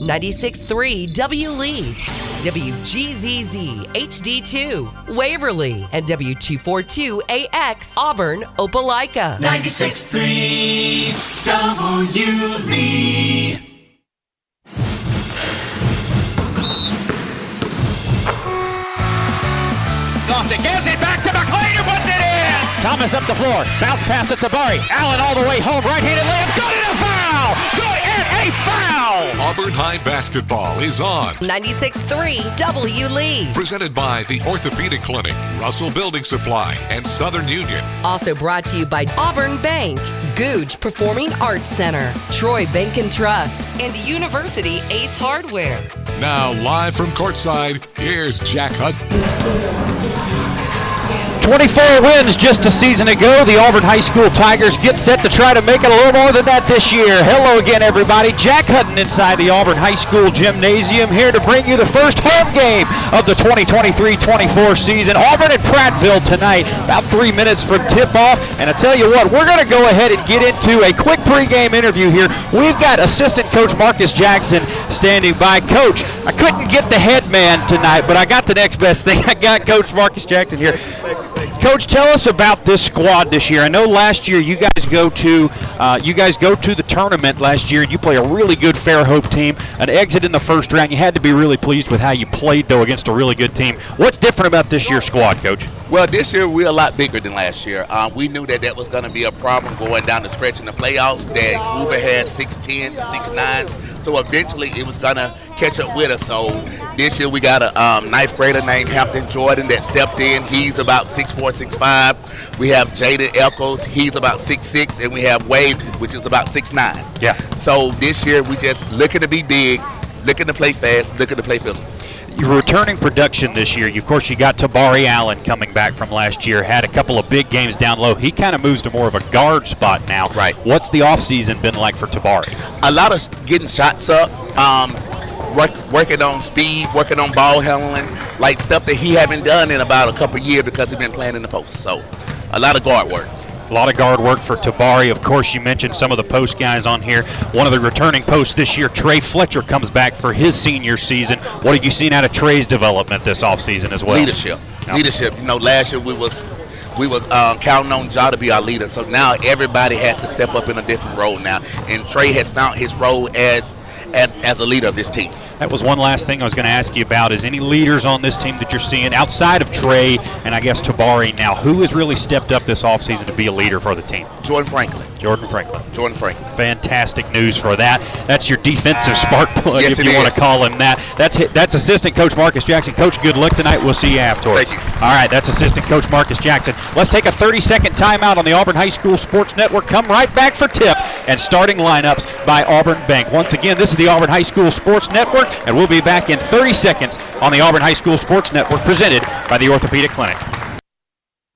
96.3 W Leeds, WGZZ HD2 Waverly, and W242AX Auburn Opelika. 96.3 W Lee. Lofton gives it back to McLean who puts it in. Thomas up the floor. Bounce pass to Tabari. Allen all the way home. Right-handed layup. A foul. Auburn High basketball is on. 96.3 W Lee. Presented by the Orthopedic Clinic, Russell Building Supply, and Southern Union. Also brought to you by Auburn Bank, Gogue Performing Arts Center, Troy Bank and Trust, and University Ace Hardware. Now, live from courtside, here's Jack Hudson. 24 wins just a season ago. The Auburn High School Tigers get set to try to make it a little more than that this year. Hello again, everybody. Jack Hutton inside the Auburn High School Gymnasium here to bring you the first home game of the 2023-24 season. Auburn at Prattville tonight, about three minutes from tip-off. And I tell you what, we're going to go ahead and get into a quick pregame interview here. We've got assistant coach Marcus Jackson standing by. Coach, I couldn't get the head man tonight, but I got the next best thing. I got Coach Marcus Jackson here. Coach, tell us about this squad this year. I know last year you guys go to uh, you guys go to the tournament last year. You play a really good Fairhope team, an exit in the first round. You had to be really pleased with how you played though against a really good team. What's different about this year's squad, Coach? Well, this year we're a lot bigger than last year. Um, we knew that that was going to be a problem going down the stretch in the playoffs. That Uber had six tens, six nines, so eventually it was going to catch up with us. So this year we got a um, ninth grader named Hampton Jordan that stepped in. He's about 6'4", 6'5". We have Jaden Eccles. He's about 6'6", and we have Wade, which is about 6'9". Yeah. So this year we just looking to be big, looking to play fast, looking to play physical. Your returning production this year, of course, you got Tabari Allen coming back from last year. Had a couple of big games down low. He kind of moves to more of a guard spot now. Right. What's the offseason been like for Tabari? A lot of getting shots up. Um, work, working on speed, working on ball handling, like stuff that he haven't done in about a couple years because he's been playing in the post. So, a lot of guard work. A lot of guard work for Tabari. Of course, you mentioned some of the post guys on here. One of the returning posts this year, Trey Fletcher, comes back for his senior season. What have you seen out of Trey's development this offseason as well? Leadership. Leadership. You know, last year we was we was uh, counting on Ja to be our leader. So now everybody has to step up in a different role now, and Trey has found his role as as, as a leader of this team. That was one last thing I was going to ask you about. Is any leaders on this team that you're seeing outside of Trey and I guess Tabari now? Who has really stepped up this offseason to be a leader for the team? Jordan Franklin. Jordan Franklin. Jordan Franklin. Fantastic news for that. That's your defensive spark plug, Yes, if you want to call him that. That's that's assistant coach Marcus Jackson. Coach, good luck tonight. We'll see you afterwards. Thank you. All right, that's assistant coach Marcus Jackson. Let's take a 30-second timeout on the Auburn High School Sports Network. Come right back for tip and starting lineups by Auburn Bank. Once again, this is the Auburn High School Sports Network, and we'll be back in 30 seconds on the Auburn High School Sports Network, presented by the Orthopedic Clinic.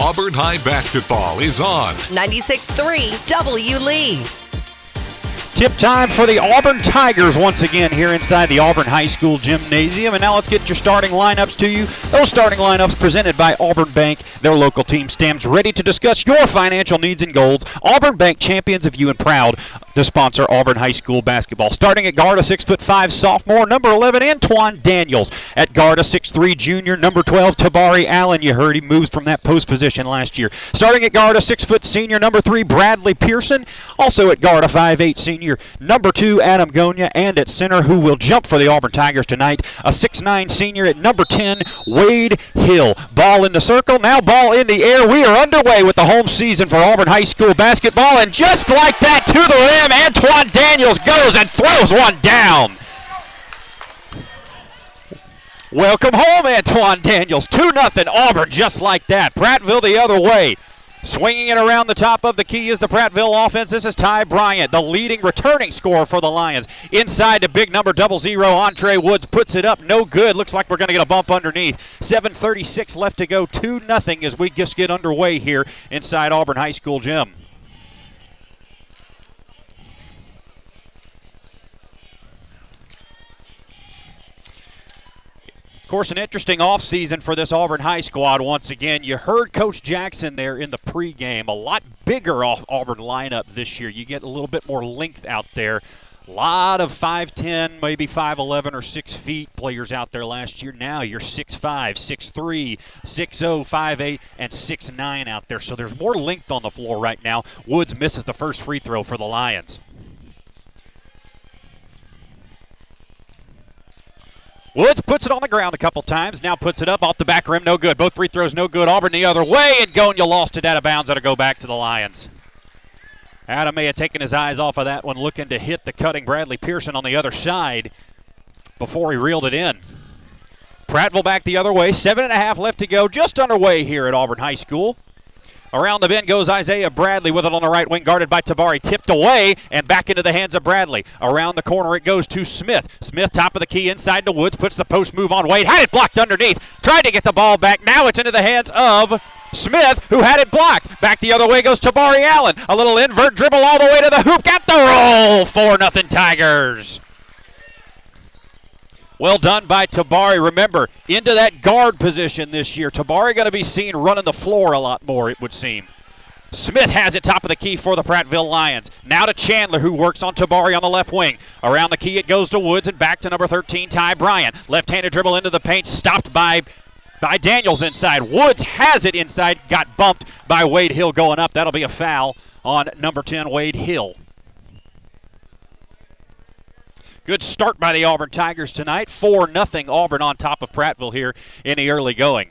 Auburn High basketball is on. 96.3 W Lee. Tip time for the Auburn Tigers once again here inside the Auburn High School Gymnasium. And now let's get your starting lineups to you. Those starting lineups presented by Auburn Bank. Their local team stands ready to discuss your financial needs and goals. Auburn Bank, champions of you and proud to sponsor Auburn High School basketball. Starting at guard, a six foot five sophomore, number 11, Antoine Daniels. At guard, a six three junior, number 12, Tabari Allen. You heard he moves from that post position last year. Starting at guard, a six foot senior, number three, Bradley Pearson. Also at guard, a five eight senior, number two, Adam Gonya. And at center, who will jump for the Auburn Tigers tonight, a six nine senior at number 10, Wade Hill. Ball in the circle, now ball in the air. We are underway with the home season for Auburn High School basketball. And just like that, to the rim, Antoine Daniels goes and throws one down. Welcome home, Antoine Daniels. 2 0 Auburn, just like that. Prattville the other way. Swinging it around the top of the key is the Prattville offense. This is Ty Bryant, the leading returning scorer for the Lions. Inside to big number double zero. Andre Woods puts it up. No good. Looks like we're going to get a bump underneath. 7.36 left to go. 2 nothing as we just get underway here inside Auburn High School gym. Of course, an interesting offseason for this Auburn High squad once again. You heard Coach Jackson there in the pregame. A lot bigger off Auburn lineup this year. You get a little bit more length out there. A lot of 5'10, maybe 5'11 or 6 feet players out there last year. Now you're 6'5, 6'3, 6'0, 5'8, and 6'9 out there. So there's more length on the floor right now. Woods misses the first free throw for the Lions. Woods puts it on the ground a couple times. Now puts it up off the back rim. No good. Both free throws no good. Auburn the other way, and Gonya lost it out of bounds. That'll go back to the Lions. Adam may have taken his eyes off of that one, looking to hit the cutting Bradley Pearson on the other side before he reeled it in. Prattville back the other way. Seven and a half left to go. Just underway here at Auburn High School. Around the bend goes Isaiah Bradley with it on the right wing, guarded by Tabari. Tipped away and back into the hands of Bradley. Around the corner it goes to Smith. Smith, top of the key, inside the Woods, puts the post move on Wade. Had it blocked underneath. Tried to get the ball back. Now it's into the hands of Smith, who had it blocked. Back the other way goes Tabari Allen. A little invert dribble all the way to the hoop. Got the roll. 4 nothing Tigers. Well done by Tabari. Remember, into that guard position this year. Tabari going to be seen running the floor a lot more, it would seem. Smith has it top of the key for the Prattville Lions. Now to Chandler, who works on Tabari on the left wing. Around the key it goes to Woods and back to number 13, Ty Bryant. Left-handed dribble into the paint, stopped by by Daniels inside. Woods has it inside, got bumped by Wade Hill going up. That'll be a foul on number 10, Wade Hill. Good start by the Auburn Tigers tonight. 4 0 Auburn on top of Prattville here in the early going.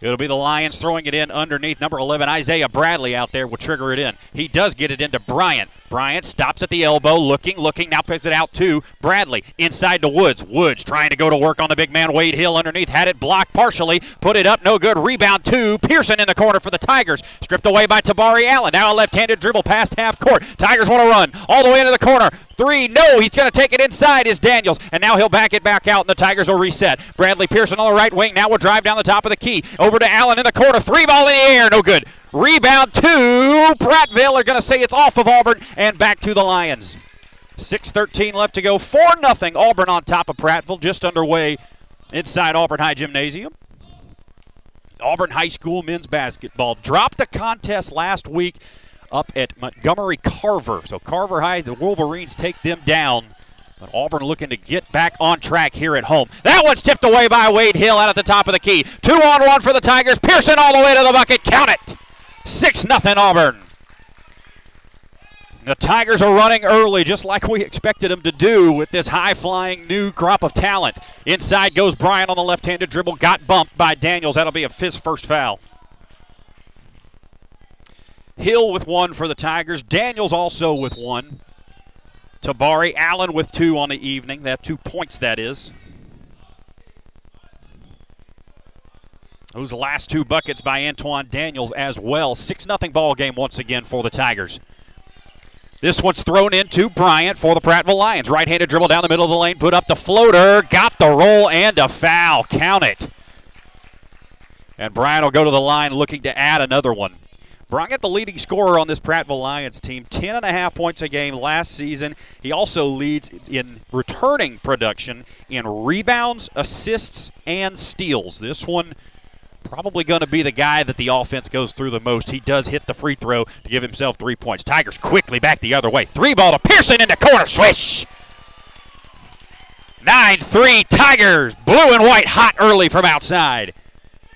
It'll be the Lions throwing it in underneath. Number 11, Isaiah Bradley out there will trigger it in. He does get it into Bryant. Bryant stops at the elbow, looking, looking, now picks it out to Bradley. Inside to Woods. Woods trying to go to work on the big man, Wade Hill underneath. Had it blocked partially. Put it up, no good. Rebound to Pearson in the corner for the Tigers. Stripped away by Tabari Allen. Now a left handed dribble past half court. Tigers want to run all the way into the corner. Three, no, he's going to take it inside is Daniels, and now he'll back it back out, and the Tigers will reset. Bradley Pearson on the right wing now we'll drive down the top of the key. Over to Allen in the corner. Three ball in the air, no good. Rebound to Prattville. They're going to say it's off of Auburn and back to the Lions. 6.13 left to go. 4 0 Auburn on top of Prattville, just underway inside Auburn High Gymnasium. Auburn High School men's basketball dropped the contest last week up at Montgomery Carver. So Carver High, the Wolverines take them down. But Auburn looking to get back on track here at home. That one's tipped away by Wade Hill out at the top of the key. Two on one for the Tigers. Pearson all the way to the bucket. Count it. 6 nothing Auburn. The Tigers are running early, just like we expected them to do with this high flying new crop of talent. Inside goes Bryant on the left handed dribble. Got bumped by Daniels. That'll be a fist first foul. Hill with one for the Tigers. Daniels also with one. Tabari Allen with two on the evening. That two points, that is. Those last two buckets by Antoine Daniels as well. 6 0 ball game once again for the Tigers. This one's thrown into Bryant for the Prattville Lions. Right handed dribble down the middle of the lane, put up the floater, got the roll and a foul. Count it. And Bryant will go to the line looking to add another one. Bryant, the leading scorer on this Prattville Lions team, 10 and a half points a game last season. He also leads in returning production in rebounds, assists, and steals. This one probably going to be the guy that the offense goes through the most. He does hit the free throw to give himself three points. Tigers quickly back the other way. Three ball to Pearson in the corner. Swish. 9 3 Tigers. Blue and white hot early from outside.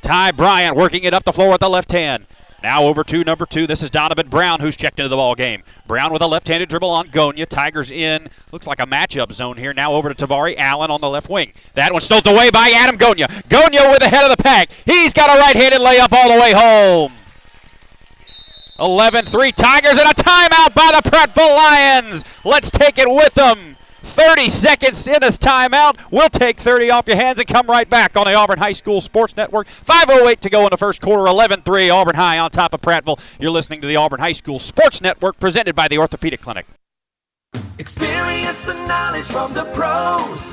Ty Bryant working it up the floor with the left hand. Now over to number two. This is Donovan Brown who's checked into the ball game. Brown with a left-handed dribble on Gonya. Tigers in. Looks like a matchup zone here. Now over to Tabari Allen on the left wing. That one stolen away by Adam Gonya. Gonya with the head of the pack. He's got a right-handed layup all the way home. 11-3 Tigers and a timeout by the Prattville Lions. Let's take it with them. 30 seconds in his timeout. We'll take 30 off your hands and come right back on the Auburn High School Sports Network. 5.08 to go in the first quarter. 11 3. Auburn High on top of Prattville. You're listening to the Auburn High School Sports Network presented by the Orthopedic Clinic. Experience and knowledge from the pros.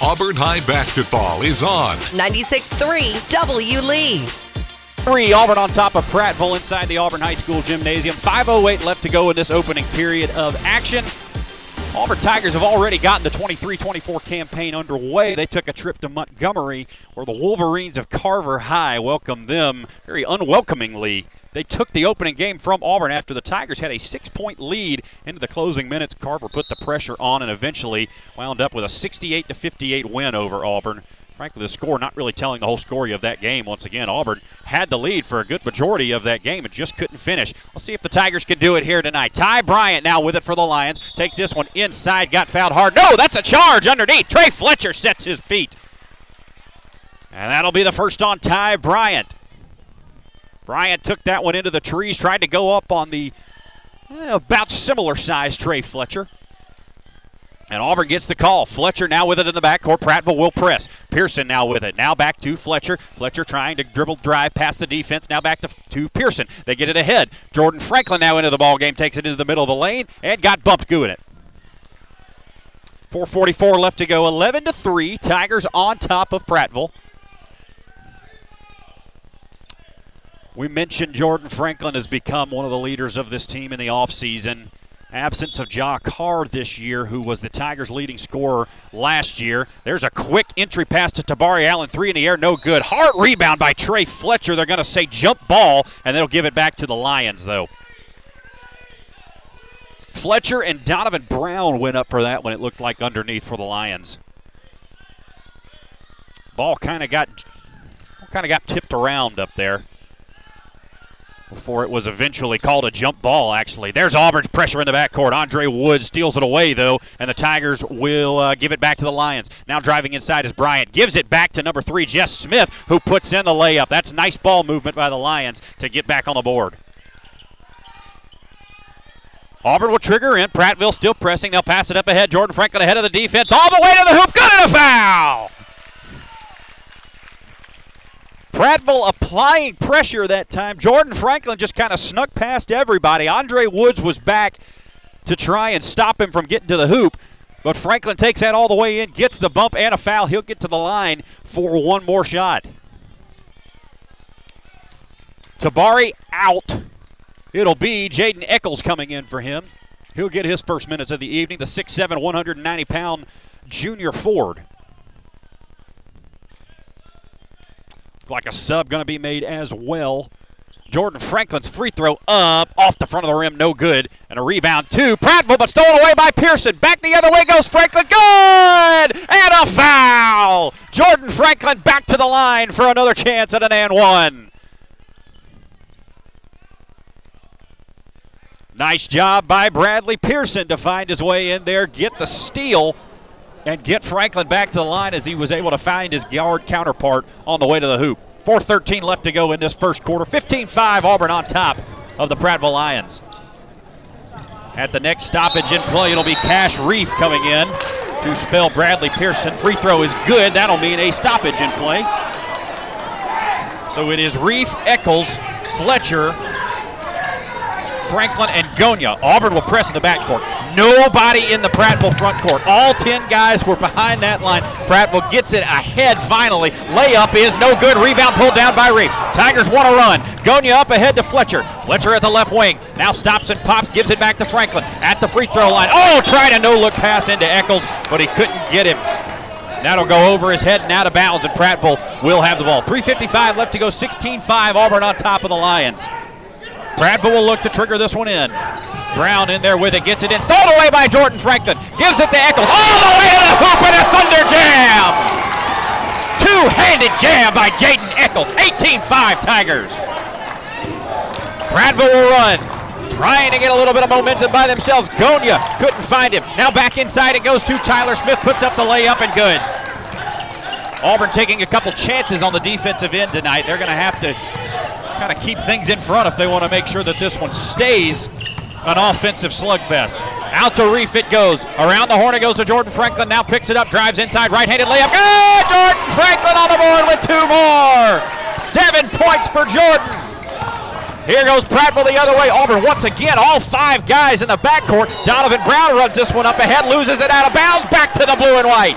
Auburn High basketball is on. 96.3 W. Lee. Three, Auburn on top of Prattville inside the Auburn High School gymnasium. 5.08 left to go in this opening period of action. Auburn Tigers have already gotten the 23-24 campaign underway. They took a trip to Montgomery where the Wolverines of Carver High welcomed them very unwelcomingly they took the opening game from Auburn after the Tigers had a six point lead into the closing minutes. Carver put the pressure on and eventually wound up with a 68 58 win over Auburn. Frankly, the score not really telling the whole story of that game. Once again, Auburn had the lead for a good majority of that game and just couldn't finish. Let's see if the Tigers can do it here tonight. Ty Bryant now with it for the Lions. Takes this one inside, got fouled hard. No, that's a charge underneath. Trey Fletcher sets his feet. And that'll be the first on Ty Bryant. Bryant took that one into the trees, tried to go up on the eh, about similar size Trey Fletcher. And Auburn gets the call. Fletcher now with it in the backcourt. Prattville will press. Pearson now with it. Now back to Fletcher. Fletcher trying to dribble drive past the defense. Now back to, to Pearson. They get it ahead. Jordan Franklin now into the ball game. Takes it into the middle of the lane and got bumped doing it. 4:44 left to go. 11 to three. Tigers on top of Prattville. We mentioned Jordan Franklin has become one of the leaders of this team in the offseason. Absence of Ja Carr this year, who was the Tigers' leading scorer last year. There's a quick entry pass to Tabari Allen, three in the air, no good. Hard rebound by Trey Fletcher. They're going to say jump ball, and they'll give it back to the Lions, though. Fletcher and Donovan Brown went up for that when it looked like underneath for the Lions. Ball kind of got kind of got tipped around up there before it was eventually called a jump ball, actually. There's Auburn's pressure in the backcourt. Andre Woods steals it away, though, and the Tigers will uh, give it back to the Lions. Now driving inside is Bryant. Gives it back to number three, Jess Smith, who puts in the layup. That's nice ball movement by the Lions to get back on the board. Auburn will trigger in. Prattville still pressing. They'll pass it up ahead. Jordan Franklin ahead of the defense. All the way to the hoop. Good and a foul! Prattville applying pressure that time. Jordan Franklin just kind of snuck past everybody. Andre Woods was back to try and stop him from getting to the hoop. But Franklin takes that all the way in, gets the bump and a foul. He'll get to the line for one more shot. Tabari out. It'll be Jaden Eccles coming in for him. He'll get his first minutes of the evening. The 6'7, 190 pound junior Ford. Like a sub going to be made as well. Jordan Franklin's free throw up off the front of the rim, no good. And a rebound to Prattville, but stolen away by Pearson. Back the other way goes Franklin. Good! And a foul! Jordan Franklin back to the line for another chance at an and one. Nice job by Bradley Pearson to find his way in there, get the steal, and get Franklin back to the line as he was able to find his guard counterpart on the way to the hoop. 4.13 left to go in this first quarter. 15 5 Auburn on top of the Prattville Lions. At the next stoppage in play, it'll be Cash Reef coming in to spell Bradley Pearson. Free throw is good. That'll mean a stoppage in play. So it is Reef, Eccles, Fletcher, Franklin, and Gonya. Auburn will press in the backcourt. Nobody in the Prattville front court. All 10 guys were behind that line. Prattville gets it ahead finally. Layup is no good. Rebound pulled down by Reef. Tigers want to run. Gonya up ahead to Fletcher. Fletcher at the left wing. Now stops and pops, gives it back to Franklin at the free throw line. Oh, tried a no look pass into Eccles, but he couldn't get him. That'll go over his head and out of bounds, and Prattville will have the ball. 3.55 left to go, 16 5. Auburn on top of the Lions. Prattville will look to trigger this one in. Brown in there with it, gets it in, stole away by Jordan Franklin, gives it to Eccles, all the way to the hoop and a thunder jam! Two-handed jam by Jaden Eccles. 18-5 Tigers. Prattville will run. Trying to get a little bit of momentum by themselves. Gonya couldn't find him. Now back inside it goes to Tyler Smith. Puts up the layup and good. Auburn taking a couple chances on the defensive end tonight. They're going to have to kind of keep things in front if they want to make sure that this one stays an offensive slugfest. Out to Reef it goes. Around the horn it goes to Jordan Franklin. Now picks it up, drives inside, right-handed layup. Good! Jordan Franklin on the board with two more. Seven points for Jordan. Here goes Prattville the other way. Auburn once again, all five guys in the backcourt. Donovan Brown runs this one up ahead, loses it out of bounds, back to the blue and white.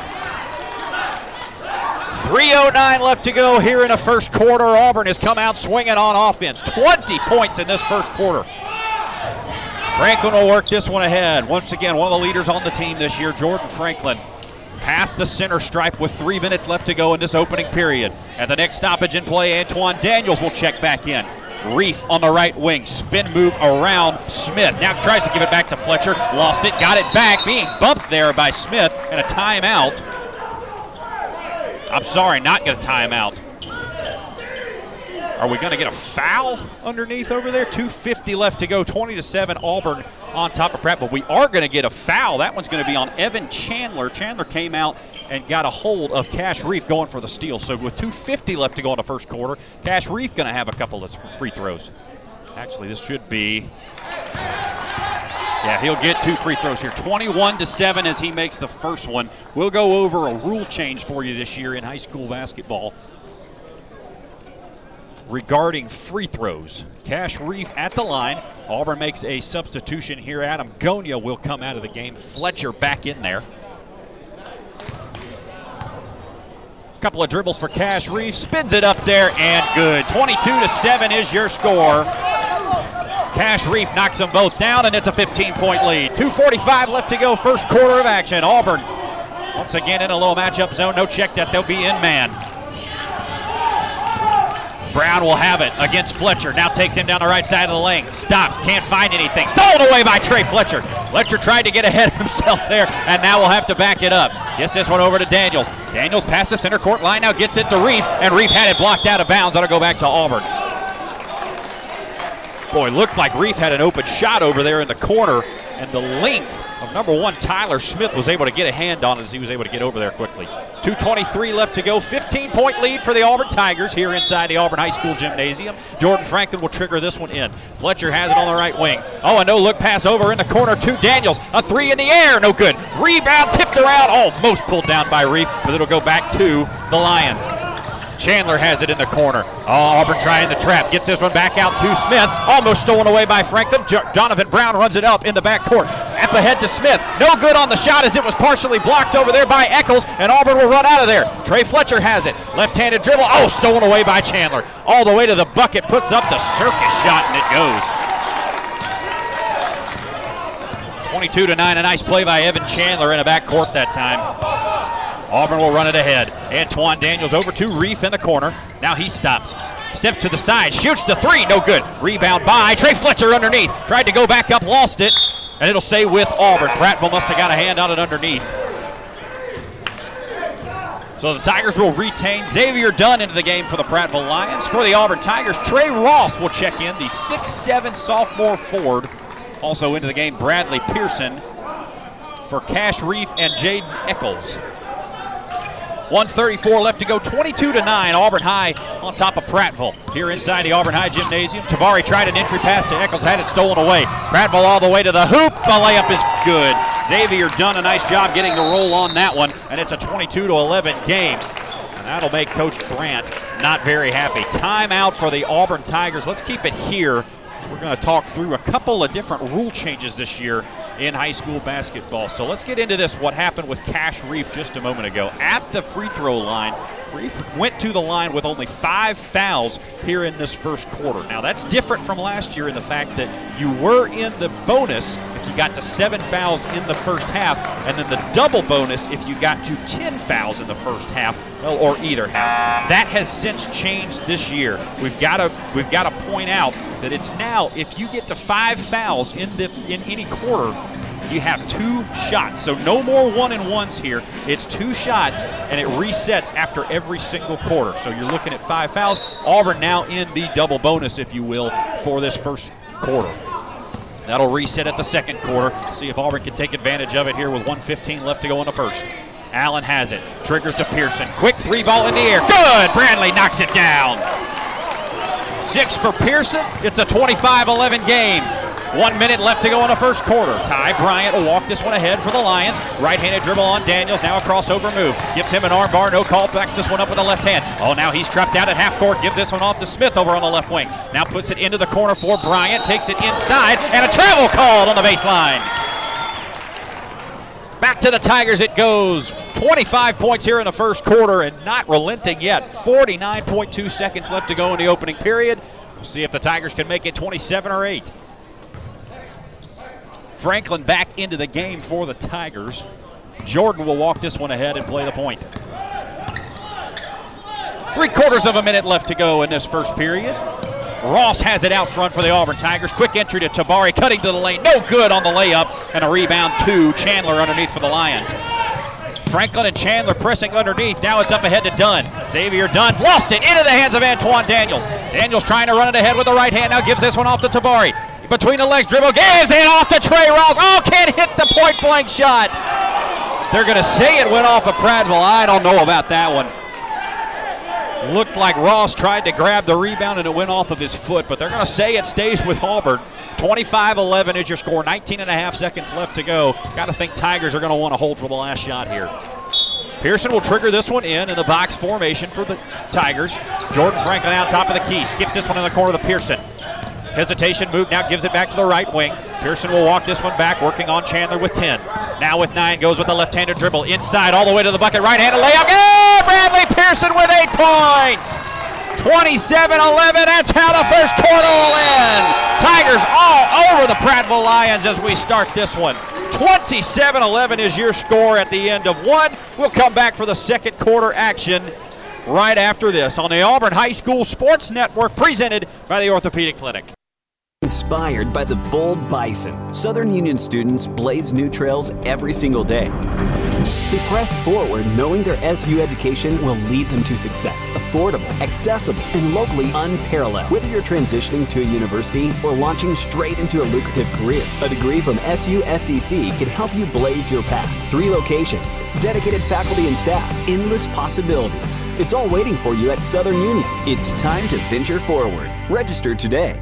3.09 left to go here in the first quarter. Auburn has come out swinging on offense. 20 points in this first quarter. Franklin will work this one ahead. Once again, one of the leaders on the team this year, Jordan Franklin. Past the center stripe with three minutes left to go in this opening period. At the next stoppage in play, Antoine Daniels will check back in. Reef on the right wing. Spin move around Smith. Now tries to give it back to Fletcher. Lost it, got it back. Being bumped there by Smith and a timeout. I'm sorry, not going to tie him out. Are we going to get a foul underneath over there? 250 left to go. 20 to 7. Auburn on top of Pratt, but we are going to get a foul. That one's going to be on Evan Chandler. Chandler came out and got a hold of Cash Reef going for the steal. So with 250 left to go in the first quarter, Cash Reef going to have a couple of free throws. Actually, this should be. Yeah, he'll get two free throws here. 21 to 7 as he makes the first one. We'll go over a rule change for you this year in high school basketball regarding free throws. Cash Reef at the line. Auburn makes a substitution here. Adam Gonya will come out of the game. Fletcher back in there. Couple of dribbles for Cash Reef. Spins it up there and good. 22 to 7 is your score. Cash Reef knocks them both down, and it's a 15 point lead. 2.45 left to go, first quarter of action. Auburn once again in a low matchup zone. No check that they'll be in man. Brown will have it against Fletcher. Now takes him down the right side of the lane. Stops, can't find anything. Stolen away by Trey Fletcher. Fletcher tried to get ahead of himself there, and now will have to back it up. Gets this one over to Daniels. Daniels past the center court line now gets it to Reef, and Reef had it blocked out of bounds. That'll go back to Auburn. Boy, looked like Reef had an open shot over there in the corner, and the length of number one Tyler Smith was able to get a hand on it as he was able to get over there quickly. 2.23 left to go. 15 point lead for the Auburn Tigers here inside the Auburn High School Gymnasium. Jordan Franklin will trigger this one in. Fletcher has it on the right wing. Oh, a no look pass over in the corner to Daniels. A three in the air, no good. Rebound tipped around, almost pulled down by Reef, but it'll go back to the Lions. Chandler has it in the corner. Oh, Auburn trying the trap. Gets this one back out to Smith. Almost stolen away by Franklin. Donovan Brown runs it up in the back court. Up ahead to Smith. No good on the shot as it was partially blocked over there by Eccles, and Auburn will run out of there. Trey Fletcher has it. Left handed dribble. Oh, stolen away by Chandler. All the way to the bucket. Puts up the circus shot, and it goes. 22 to 9. A nice play by Evan Chandler in a back court that time. Auburn will run it ahead. Antoine Daniels over to Reef in the corner. Now he stops. Steps to the side, shoots the three, no good. Rebound by Trey Fletcher underneath. Tried to go back up, lost it, and it'll stay with Auburn. Prattville must have got a hand on it underneath. So the Tigers will retain Xavier Dunn into the game for the Prattville Lions. For the Auburn Tigers, Trey Ross will check in, the 6'7 sophomore forward. Also into the game, Bradley Pearson for Cash Reef and Jaden Eccles. 134 left to go, 22 to 9. Auburn High on top of Prattville. Here inside the Auburn High Gymnasium. Tabari tried an entry pass to Eccles, had it stolen away. Prattville all the way to the hoop. The layup is good. Xavier Dunn a nice job getting the roll on that one, and it's a 22 to 11 game. And that'll make Coach Brandt not very happy. Timeout for the Auburn Tigers. Let's keep it here. We're going to talk through a couple of different rule changes this year in high school basketball. So let's get into this. What happened with Cash Reef just a moment ago at the free throw line? Went to the line with only five fouls here in this first quarter. Now that's different from last year in the fact that you were in the bonus if you got to seven fouls in the first half, and then the double bonus if you got to 10 fouls in the first half, or either half. That has since changed this year. We've got to we've got to point out that it's now if you get to five fouls in the in any quarter, you have two shots. So no more one and ones here. It's two shots, and it resets after every single quarter. So you're looking at five fouls. Auburn now in the double bonus, if you will, for this first quarter. That'll reset at the second quarter. See if Auburn can take advantage of it here with 115 left to go in the first. Allen has it. Triggers to Pearson. Quick three ball in the air. Good. Bradley knocks it down. Six for Pearson. It's a 25 11 game. One minute left to go in the first quarter. Ty Bryant will walk this one ahead for the Lions. Right handed dribble on Daniels. Now a crossover move. Gives him an arm bar. No call. Backs this one up with the left hand. Oh, now he's trapped out at half court. Gives this one off to Smith over on the left wing. Now puts it into the corner for Bryant. Takes it inside. And a travel called on the baseline. Back to the Tigers it goes. 25 points here in the first quarter and not relenting yet. 49.2 seconds left to go in the opening period. We'll see if the Tigers can make it 27 or 8. Franklin back into the game for the Tigers. Jordan will walk this one ahead and play the point. Three quarters of a minute left to go in this first period. Ross has it out front for the Auburn Tigers. Quick entry to Tabari, cutting to the lane. No good on the layup. And a rebound to Chandler underneath for the Lions. Franklin and Chandler pressing underneath. Now it's up ahead to Dunn. Xavier Dunn lost it into the hands of Antoine Daniels. Daniels trying to run it ahead with the right hand. Now gives this one off to Tabari. Between the legs, dribble, gives it off to Trey Ross. Oh, can't hit the point blank shot. They're going to say it went off of Prattville. I don't know about that one. Looked like Ross tried to grab the rebound and it went off of his foot, but they're going to say it stays with Auburn. 25 11 is your score. 19 and a half seconds left to go. Got to think Tigers are going to want to hold for the last shot here. Pearson will trigger this one in in the box formation for the Tigers. Jordan Franklin out top of the key. Skips this one in the corner to Pearson. Hesitation move now gives it back to the right wing. Pearson will walk this one back, working on Chandler with 10. Now with 9, goes with a left handed dribble. Inside, all the way to the bucket. Right handed layup. Oh, Bradley Pearson with 8 points. 27 11. That's how the first quarter will end. Tigers all over the Prattville Lions as we start this one. 27 11 is your score at the end of one. We'll come back for the second quarter action right after this on the Auburn High School Sports Network presented by the Orthopedic Clinic. Inspired by the bold bison, Southern Union students blaze new trails every single day. They press forward knowing their SU education will lead them to success. Affordable, accessible, and locally unparalleled. Whether you're transitioning to a university or launching straight into a lucrative career, a degree from SU SDC can help you blaze your path. Three locations, dedicated faculty and staff, endless possibilities. It's all waiting for you at Southern Union. It's time to venture forward. Register today.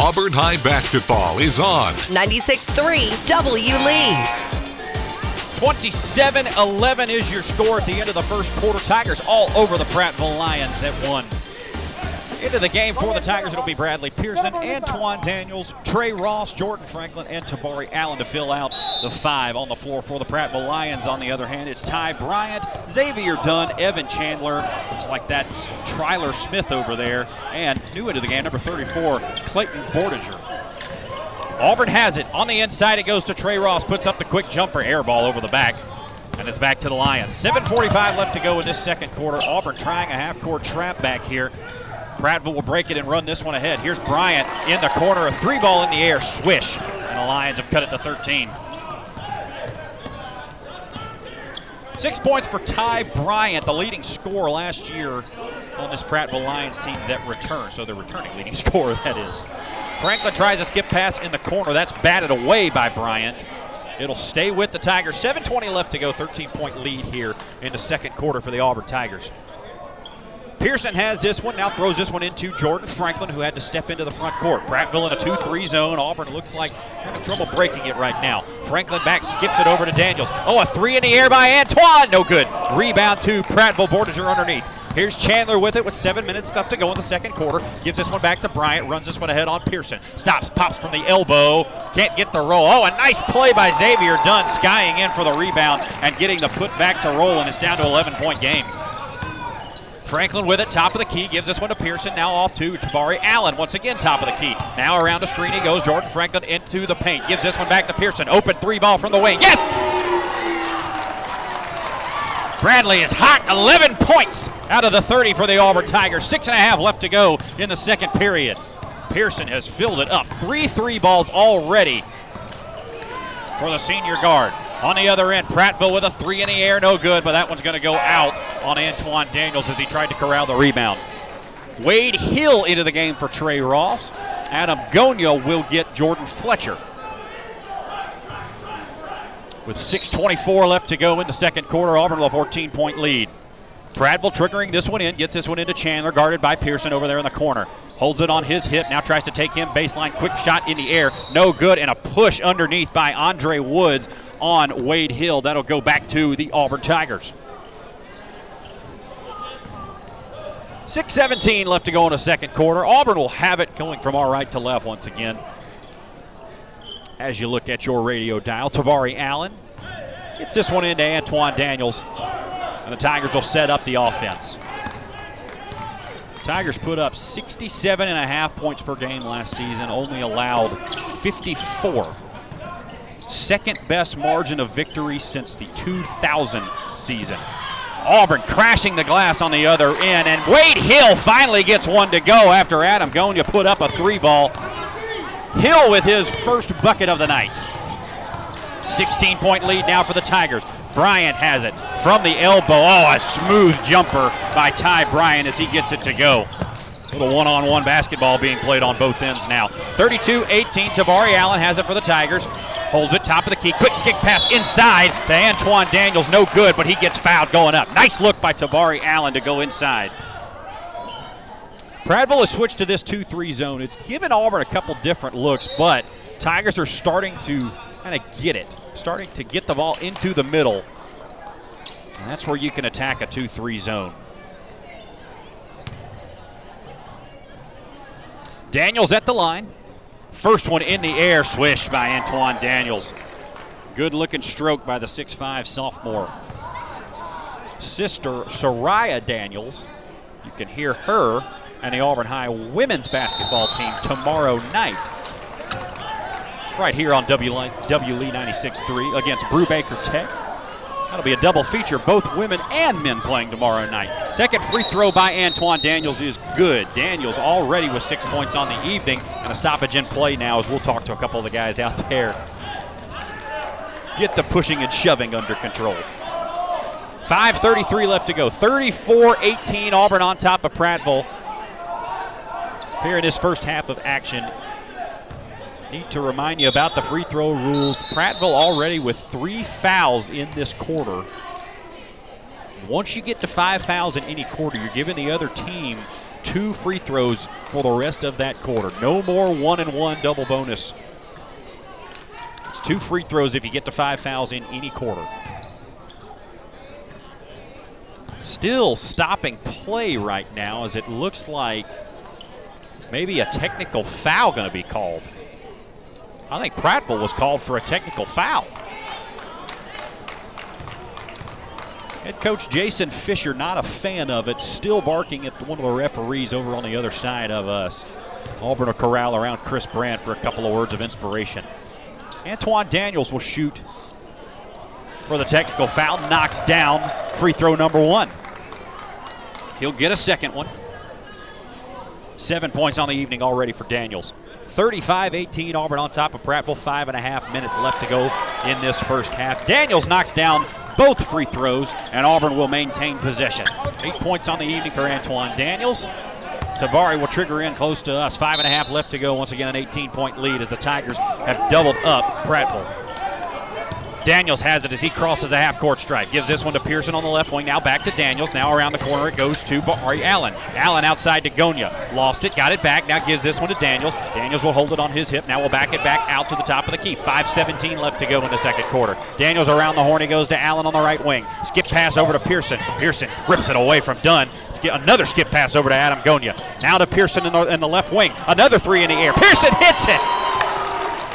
Auburn High basketball is on. 96.3 W Lee. 27 11 is your score at the end of the first quarter. Tigers all over the Prattville Lions at one. Into the game for the Tigers, it'll be Bradley Pearson, Antoine Daniels, Trey Ross, Jordan Franklin, and Tabari Allen to fill out the five on the floor for the Prattville Lions. On the other hand, it's Ty Bryant, Xavier Dunn, Evan Chandler. Looks like that's Tyler Smith over there. And new into the game, number 34, Clayton Bordiger. Auburn has it. On the inside, it goes to Trey Ross. Puts up the quick jumper, air ball over the back. And it's back to the Lions. 7.45 left to go in this second quarter. Auburn trying a half court trap back here. Prattville will break it and run this one ahead. Here's Bryant in the corner, a three ball in the air, swish. And the Lions have cut it to 13. Six points for Ty Bryant, the leading scorer last year on this Prattville Lions team that returned. So the returning leading scorer, that is. Franklin tries a skip pass in the corner. That's batted away by Bryant. It'll stay with the Tigers. 7.20 left to go, 13 point lead here in the second quarter for the Auburn Tigers. Pearson has this one, now throws this one into Jordan Franklin, who had to step into the front court. Prattville in a 2 3 zone. Auburn looks like having trouble breaking it right now. Franklin back, skips it over to Daniels. Oh, a three in the air by Antoine. No good. Rebound to Prattville. Bordiger underneath. Here's Chandler with it with seven minutes left to go in the second quarter. Gives this one back to Bryant. Runs this one ahead on Pearson. Stops, pops from the elbow. Can't get the roll. Oh, a nice play by Xavier Dunn, skying in for the rebound and getting the put back to roll, and it's down to 11 point game. Franklin with it, top of the key, gives this one to Pearson. Now off to Tabari Allen, once again top of the key. Now around the screen he goes. Jordan Franklin into the paint, gives this one back to Pearson. Open three ball from the wing. Yes! Bradley is hot, 11 points out of the 30 for the Auburn Tigers. Six and a half left to go in the second period. Pearson has filled it up. Three three balls already for the senior guard. On the other end, Prattville with a three in the air, no good, but that one's going to go out on Antoine Daniels as he tried to corral the rebound. Wade Hill into the game for Trey Ross. Adam Gonya will get Jordan Fletcher. With 6.24 left to go in the second quarter, Auburn will a 14 point lead. Prattville triggering this one in, gets this one into Chandler, guarded by Pearson over there in the corner. Holds it on his hip, now tries to take him baseline, quick shot in the air, no good, and a push underneath by Andre Woods on Wade Hill. That'll go back to the Auburn Tigers. 6.17 left to go in the second quarter. Auburn will have it going from our right to left once again. As you look at your radio dial, Tabari Allen gets this one into Antoine Daniels, and the Tigers will set up the offense. Tigers put up 67 and a half points per game last season, only allowed 54 second best margin of victory since the 2000 season. Auburn crashing the glass on the other end, and Wade Hill finally gets one to go after Adam Gonya put up a three ball. Hill with his first bucket of the night. 16 point lead now for the Tigers. Bryant has it from the elbow. Oh, a smooth jumper by Ty Bryant as he gets it to go. Little one on one basketball being played on both ends now. 32 18. Tabari Allen has it for the Tigers. Holds it top of the key. Quick skip pass inside to Antoine Daniels. No good, but he gets fouled going up. Nice look by Tabari Allen to go inside. Prattville has switched to this 2 3 zone. It's given Auburn a couple different looks, but Tigers are starting to kind of get it, starting to get the ball into the middle. And that's where you can attack a 2 3 zone. Daniels at the line. First one in the air, swish by Antoine Daniels. Good looking stroke by the 6'5 sophomore. Sister Soraya Daniels, you can hear her and the Auburn High women's basketball team tomorrow night. Right here on WLE 96.3 against Brewbaker Tech. That'll be a double feature, both women and men playing tomorrow night. Second free throw by Antoine Daniels is good. Daniels already with six points on the evening, and a stoppage in play now as we'll talk to a couple of the guys out there. Get the pushing and shoving under control. 5.33 left to go. 34 18, Auburn on top of Prattville. Here in this first half of action, Need to remind you about the free throw rules. Prattville already with three fouls in this quarter. Once you get to five fouls in any quarter, you're giving the other team two free throws for the rest of that quarter. No more one and one double bonus. It's two free throws if you get to five fouls in any quarter. Still stopping play right now as it looks like maybe a technical foul going to be called. I think Prattville was called for a technical foul. Head coach Jason Fisher, not a fan of it, still barking at one of the referees over on the other side of us. Auburn will corral around Chris Brandt for a couple of words of inspiration. Antoine Daniels will shoot for the technical foul, knocks down free throw number one. He'll get a second one. Seven points on the evening already for Daniels. 35 18, Auburn on top of Prattville. Five and a half minutes left to go in this first half. Daniels knocks down both free throws, and Auburn will maintain possession. Eight points on the evening for Antoine Daniels. Tabari will trigger in close to us. Five and a half left to go. Once again, an 18 point lead as the Tigers have doubled up Prattville. Daniels has it as he crosses a half court stripe. Gives this one to Pearson on the left wing. Now back to Daniels. Now around the corner it goes to Bari Allen. Allen outside to Gonya. Lost it, got it back. Now gives this one to Daniels. Daniels will hold it on his hip. Now we'll back it back out to the top of the key. 5.17 left to go in the second quarter. Daniels around the horn. He goes to Allen on the right wing. Skip pass over to Pearson. Pearson rips it away from Dunn. Skip, another skip pass over to Adam Gonya. Now to Pearson in the, in the left wing. Another three in the air. Pearson hits it.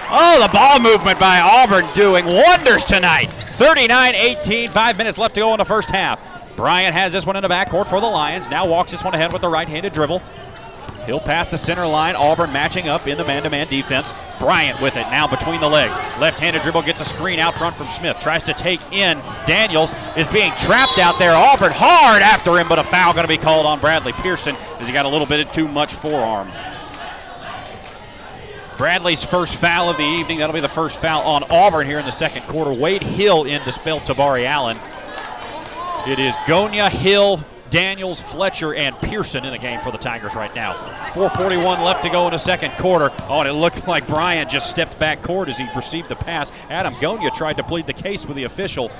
Oh, the ball movement by Auburn doing wonders tonight. 39 18, five minutes left to go in the first half. Bryant has this one in the backcourt for the Lions. Now walks this one ahead with the right handed dribble. He'll pass the center line. Auburn matching up in the man to man defense. Bryant with it now between the legs. Left handed dribble gets a screen out front from Smith. Tries to take in. Daniels is being trapped out there. Auburn hard after him, but a foul going to be called on Bradley Pearson as he got a little bit of too much forearm. Bradley's first foul of the evening. That'll be the first foul on Auburn here in the second quarter. Wade Hill in to spell Tabari Allen. It is Gonya, Hill, Daniels, Fletcher, and Pearson in the game for the Tigers right now. 4.41 left to go in the second quarter. Oh, and it looked like Bryant just stepped back court as he received the pass. Adam Gonya tried to plead the case with the official.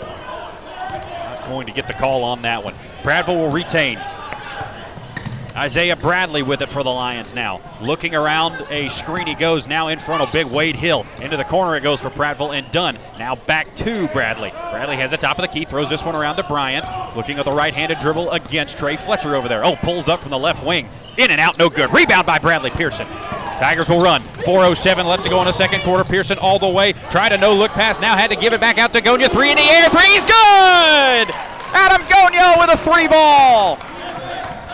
Not going to get the call on that one. Prattville will retain. Isaiah Bradley with it for the Lions now. Looking around a screen, he goes now in front of big Wade Hill. Into the corner it goes for Prattville and Dunn. Now back to Bradley. Bradley has the top of the key, throws this one around to Bryant. Looking at the right handed dribble against Trey Fletcher over there. Oh, pulls up from the left wing. In and out, no good. Rebound by Bradley Pearson. Tigers will run. 4.07 left to go in the second quarter. Pearson all the way. Tried a no look pass, now had to give it back out to Gonya. Three in the air. Three's good! Adam Gonya with a three ball.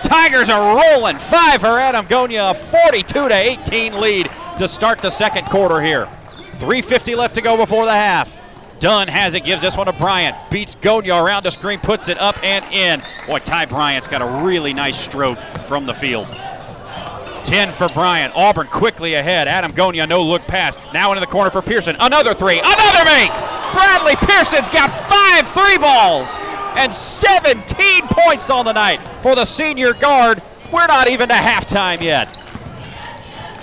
Tigers are rolling. Five for Adam Gonya, a 42 to 18 lead to start the second quarter here. 3.50 left to go before the half. Dunn has it, gives this one to Bryant. Beats Gonya around the screen, puts it up and in. Boy, Ty Bryant's got a really nice stroke from the field. 10 for Bryant. Auburn quickly ahead. Adam Gonya, no look pass. Now into the corner for Pearson. Another three. Another make. Bradley Pearson's got five three balls and 17 points on the night for the senior guard. We're not even to halftime yet.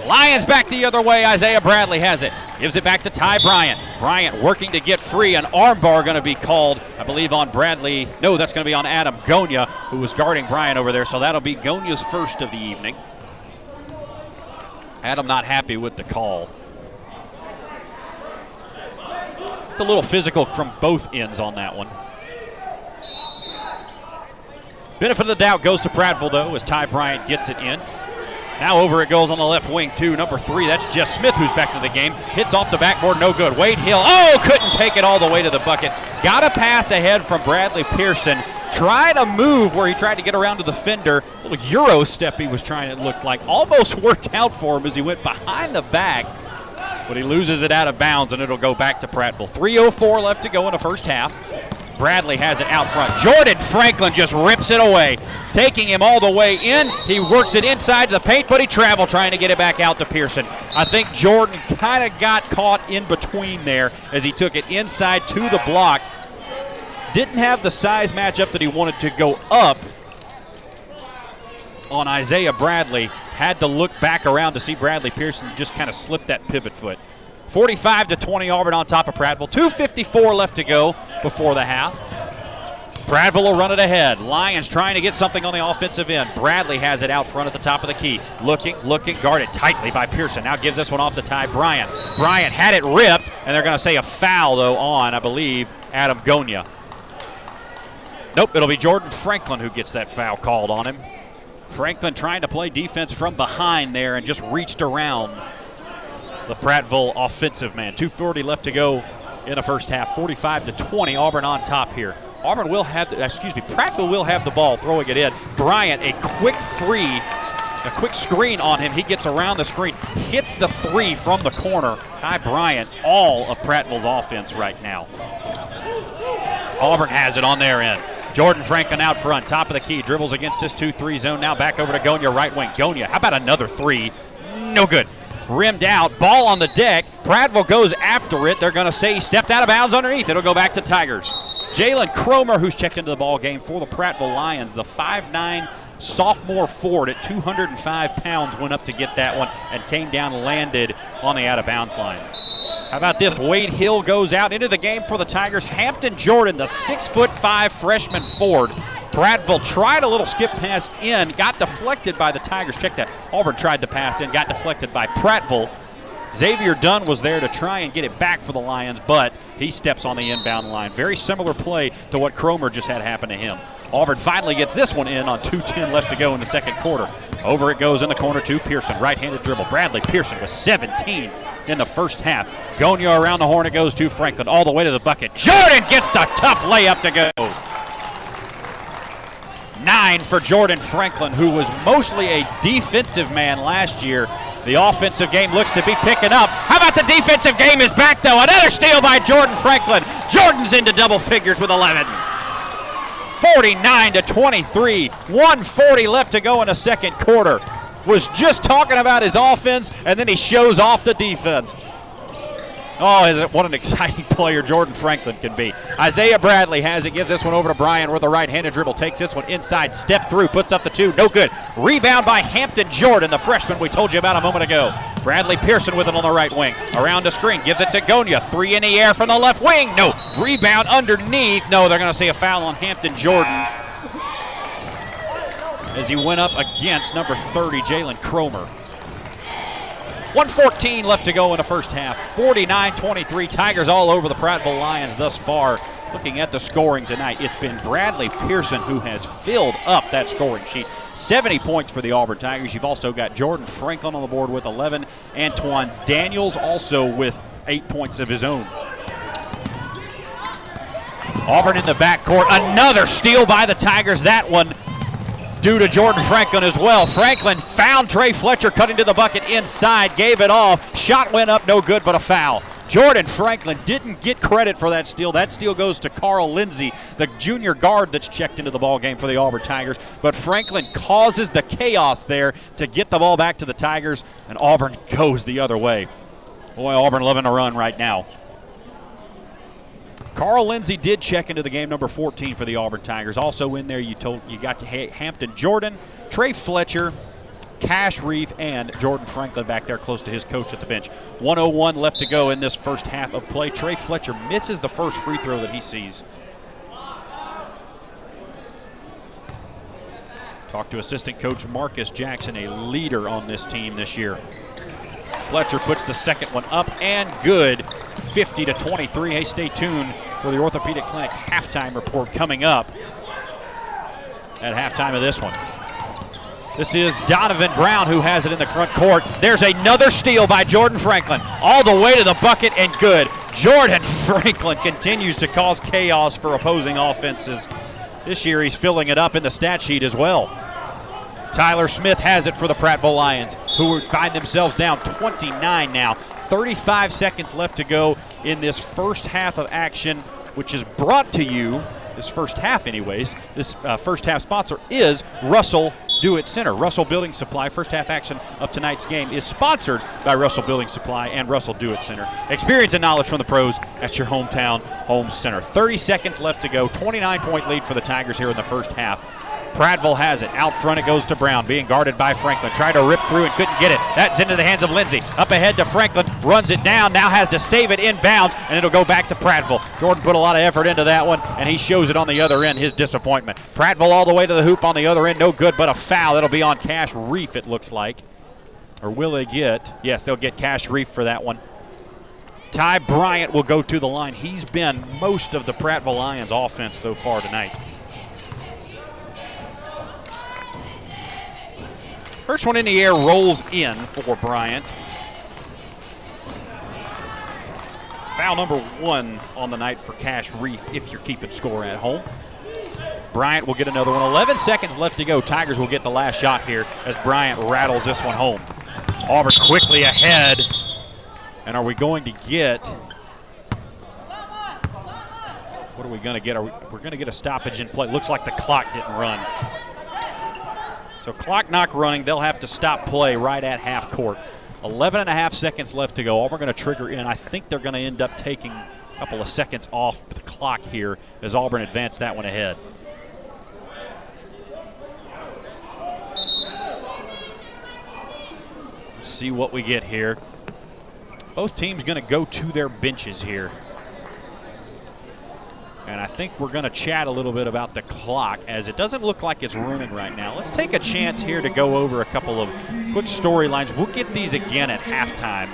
Lions back the other way. Isaiah Bradley has it. Gives it back to Ty Bryant. Bryant working to get free. An armbar going to be called, I believe, on Bradley. No, that's going to be on Adam Gonya, who was guarding Bryant over there. So that'll be Gonya's first of the evening. Adam not happy with the call. A little physical from both ends on that one. Benefit of the doubt goes to Prattville, though, as Ty Bryant gets it in. Now over it goes on the left wing, too. Number three, that's Jeff Smith who's back into the game. Hits off the backboard, no good. Wade Hill, oh, couldn't take it all the way to the bucket. Got a pass ahead from Bradley Pearson. Tried a move where he tried to get around to the fender. A little Euro step he was trying, it looked like. Almost worked out for him as he went behind the back. But he loses it out of bounds, and it'll go back to Prattville. 3.04 left to go in the first half. Bradley has it out front. Jordan Franklin just rips it away, taking him all the way in. He works it inside the paint, but he traveled trying to get it back out to Pearson. I think Jordan kind of got caught in between there as he took it inside to the block. Didn't have the size matchup that he wanted to go up on Isaiah Bradley. Had to look back around to see Bradley Pearson just kind of slip that pivot foot. 45 to 20 Auburn on top of Prattville. 2.54 left to go before the half. Prattville will run it ahead. Lions trying to get something on the offensive end. Bradley has it out front at the top of the key. Looking, looking, guarded tightly by Pearson. Now gives this one off to Ty Bryant. Bryant had it ripped, and they're going to say a foul, though, on, I believe, Adam Gonya. Nope, it'll be Jordan Franklin who gets that foul called on him. Franklin trying to play defense from behind there and just reached around the Prattville offensive man. 240 left to go in the first half. 45 to 20. Auburn on top here. Auburn will have, the, excuse me, Prattville will have the ball, throwing it in. Bryant, a quick three, a quick screen on him. He gets around the screen, hits the three from the corner. Ty Bryant, all of Prattville's offense right now. Auburn has it on their end. Jordan Franklin out front, top of the key, dribbles against this 2 3 zone. Now back over to Gonya, right wing. Gonya, how about another three? No good rimmed out. Ball on the deck. Prattville goes after it. They're going to say he stepped out of bounds underneath. It'll go back to Tigers. Jalen Cromer, who's checked into the ball game for the Prattville Lions, the 5'9 sophomore forward at 205 pounds, went up to get that one and came down and landed on the out of bounds line. How about this? Wade Hill goes out into the game for the Tigers. Hampton Jordan, the six foot five freshman Ford. Prattville tried a little skip pass in, got deflected by the Tigers. Check that. Auburn tried to pass in, got deflected by Prattville. Xavier Dunn was there to try and get it back for the Lions, but he steps on the inbound line. Very similar play to what Cromer just had happen to him. Auburn finally gets this one in on 2.10 left to go in the second quarter. Over it goes in the corner to Pearson. Right handed dribble. Bradley Pearson with 17 in the first half. Gonya around the horn. It goes to Franklin all the way to the bucket. Jordan gets the tough layup to go. Nine for Jordan Franklin, who was mostly a defensive man last year. The offensive game looks to be picking up. How about the defensive game is back, though? Another steal by Jordan Franklin. Jordan's into double figures with 11. 49 to 23. 140 left to go in the second quarter. Was just talking about his offense, and then he shows off the defense. Oh, what an exciting player Jordan Franklin can be. Isaiah Bradley has it, gives this one over to Bryant with a right handed dribble, takes this one inside, step through, puts up the two, no good. Rebound by Hampton Jordan, the freshman we told you about a moment ago. Bradley Pearson with it on the right wing. Around the screen, gives it to Gonya, Three in the air from the left wing. No. Rebound underneath. No, they're going to see a foul on Hampton Jordan as he went up against number 30, Jalen Cromer. 114 left to go in the first half. 49 23. Tigers all over the Prattville Lions thus far. Looking at the scoring tonight, it's been Bradley Pearson who has filled up that scoring sheet. 70 points for the Auburn Tigers. You've also got Jordan Franklin on the board with 11. Antoine Daniels also with eight points of his own. Auburn in the backcourt. Another steal by the Tigers. That one due to Jordan Franklin as well. Franklin found Trey Fletcher cutting to the bucket inside, gave it off. Shot went up, no good, but a foul. Jordan Franklin didn't get credit for that steal. That steal goes to Carl Lindsay, the junior guard that's checked into the ball game for the Auburn Tigers. But Franklin causes the chaos there to get the ball back to the Tigers, and Auburn goes the other way. Boy, Auburn loving to run right now. Carl Lindsay did check into the game number 14 for the Auburn Tigers. Also in there, you told you got Hampton Jordan, Trey Fletcher, Cash Reef, and Jordan Franklin back there close to his coach at the bench. 101 left to go in this first half of play. Trey Fletcher misses the first free throw that he sees. Talk to assistant coach Marcus Jackson, a leader on this team this year. Fletcher puts the second one up and good. 50 to 23. Hey, stay tuned for the Orthopedic Clinic halftime report coming up at halftime of this one. This is Donovan Brown who has it in the front court. There's another steal by Jordan Franklin. All the way to the bucket and good. Jordan Franklin continues to cause chaos for opposing offenses. This year he's filling it up in the stat sheet as well. Tyler Smith has it for the Prattville Lions, who find themselves down 29 now. 35 seconds left to go in this first half of action, which is brought to you, this first half, anyways. This uh, first half sponsor is Russell Do-It Center. Russell Building Supply, first half action of tonight's game, is sponsored by Russell Building Supply and Russell Do-It Center. Experience and knowledge from the pros at your hometown home center. 30 seconds left to go. 29 point lead for the Tigers here in the first half. Prattville has it. Out front it goes to Brown, being guarded by Franklin. Tried to rip through and couldn't get it. That's into the hands of Lindsay. Up ahead to Franklin, runs it down, now has to save it inbounds, and it'll go back to Prattville. Jordan put a lot of effort into that one, and he shows it on the other end, his disappointment. Prattville all the way to the hoop on the other end, no good, but a foul. It'll be on Cash Reef, it looks like. Or will they get? Yes, they'll get Cash Reef for that one. Ty Bryant will go to the line. He's been most of the Prattville Lions offense so far tonight. First one in the air rolls in for Bryant. Foul number one on the night for Cash Reef if you're keeping score at home. Bryant will get another one. 11 seconds left to go. Tigers will get the last shot here as Bryant rattles this one home. Auburn quickly ahead. And are we going to get. What are we going to get? Are we, we're going to get a stoppage in play. Looks like the clock didn't run. So clock knock running. They'll have to stop play right at half court. 11 and a half seconds left to go. Auburn going to trigger in. I think they're going to end up taking a couple of seconds off the clock here as Auburn advance that one ahead. Let's see what we get here. Both teams going to go to their benches here. And I think we're going to chat a little bit about the clock as it doesn't look like it's running right now. Let's take a chance here to go over a couple of quick storylines. We'll get these again at halftime.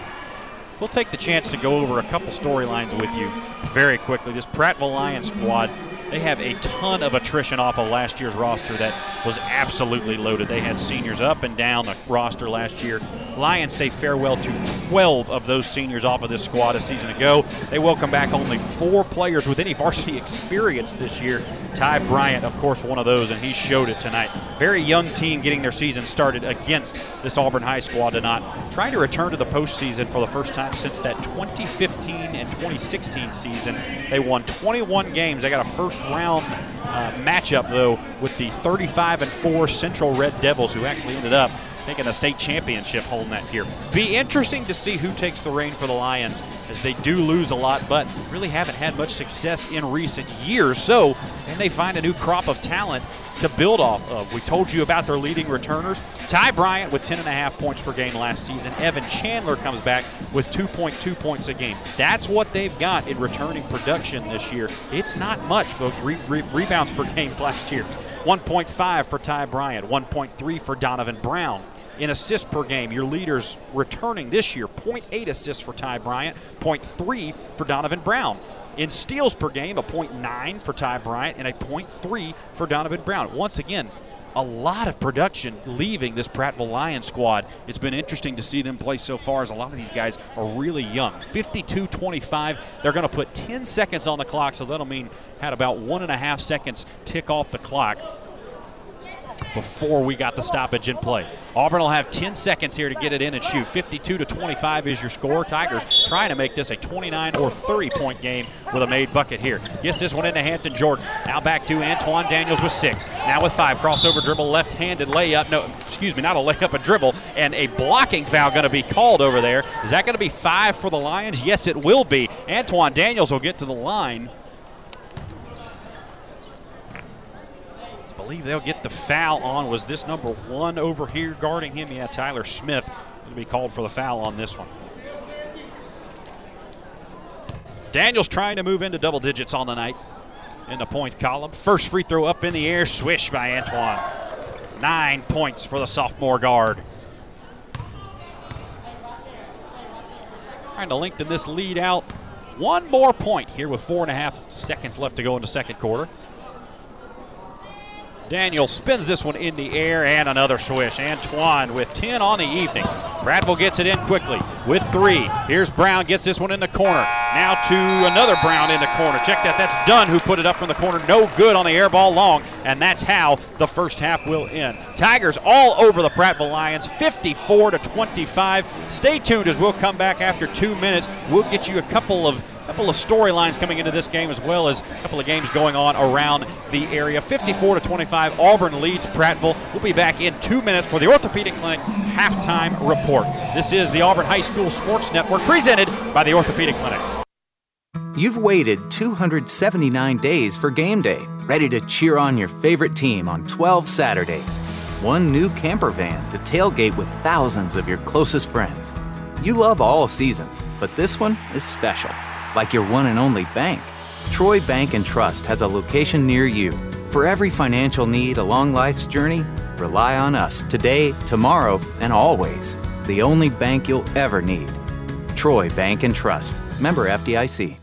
We'll take the chance to go over a couple storylines with you very quickly. This Prattville Lions squad they have a ton of attrition off of last year's roster that was absolutely loaded. They had seniors up and down the roster last year. Lions say farewell to 12 of those seniors off of this squad a season ago. They welcome back only four players with any varsity experience this year. Ty Bryant, of course, one of those, and he showed it tonight. Very young team getting their season started against this Auburn High squad tonight. Trying to return to the postseason for the first time since that 2015 and 2016 season. They won 21 games. They got a first round uh, matchup though with the 35 and 4 Central Red Devils, who actually ended up taking a state championship holding that year. Be interesting to see who takes the reign for the Lions as they do lose a lot, but really haven't had much success in recent years. So, and they find a new crop of talent to build off of. We told you about their leading returners. Ty Bryant with 10.5 points per game last season. Evan Chandler comes back with 2.2 points a game. That's what they've got in returning production this year. It's not much, folks. Re- re- rebounds per games last year. 1.5 for Ty Bryant, 1.3 for Donovan Brown. In assists per game, your leaders returning this year 0.8 assists for Ty Bryant, 0.3 for Donovan Brown. In steals per game, a 0.9 for Ty Bryant and a 0.3 for Donovan Brown. Once again, a lot of production leaving this Prattville Lions squad. It's been interesting to see them play so far as a lot of these guys are really young. 52 25. They're going to put 10 seconds on the clock, so that'll mean had about one and a half seconds tick off the clock before we got the stoppage in play. Auburn will have 10 seconds here to get it in and shoot. 52 to 25 is your score. Tigers trying to make this a 29 or 30 point game with a made bucket here. Gets this one into Hampton Jordan. Now back to Antoine Daniels with six. Now with five. Crossover dribble, left handed layup. No, excuse me, not a layup, a dribble. And a blocking foul going to be called over there. Is that going to be five for the Lions? Yes, it will be. Antoine Daniels will get to the line. Believe they'll get the foul on. Was this number one over here guarding him? Yeah, Tyler Smith will be called for the foul on this one. Daniels trying to move into double digits on the night in the points column. First free throw up in the air, swish by Antoine. Nine points for the sophomore guard. Trying to lengthen this lead out. One more point here with four and a half seconds left to go in the second quarter. Daniel spins this one in the air and another swish. Antoine with 10 on the evening. Prattville gets it in quickly with three. Here's Brown, gets this one in the corner. Now to another Brown in the corner. Check that. That's Dunn who put it up from the corner. No good on the air ball long. And that's how the first half will end. Tigers all over the Prattville Lions, 54 to 25. Stay tuned as we'll come back after two minutes. We'll get you a couple of couple of storylines coming into this game as well as a couple of games going on around the area. 54 to 25, Auburn leads Prattville. We'll be back in two minutes for the Orthopedic Clinic halftime report. This is the Auburn High School Sports Network presented by the Orthopedic Clinic. You've waited 279 days for game day, ready to cheer on your favorite team on 12 Saturdays. One new camper van to tailgate with thousands of your closest friends. You love all seasons, but this one is special like your one and only bank. Troy Bank and Trust has a location near you. For every financial need along life's journey, rely on us today, tomorrow, and always. The only bank you'll ever need. Troy Bank and Trust. Member FDIC.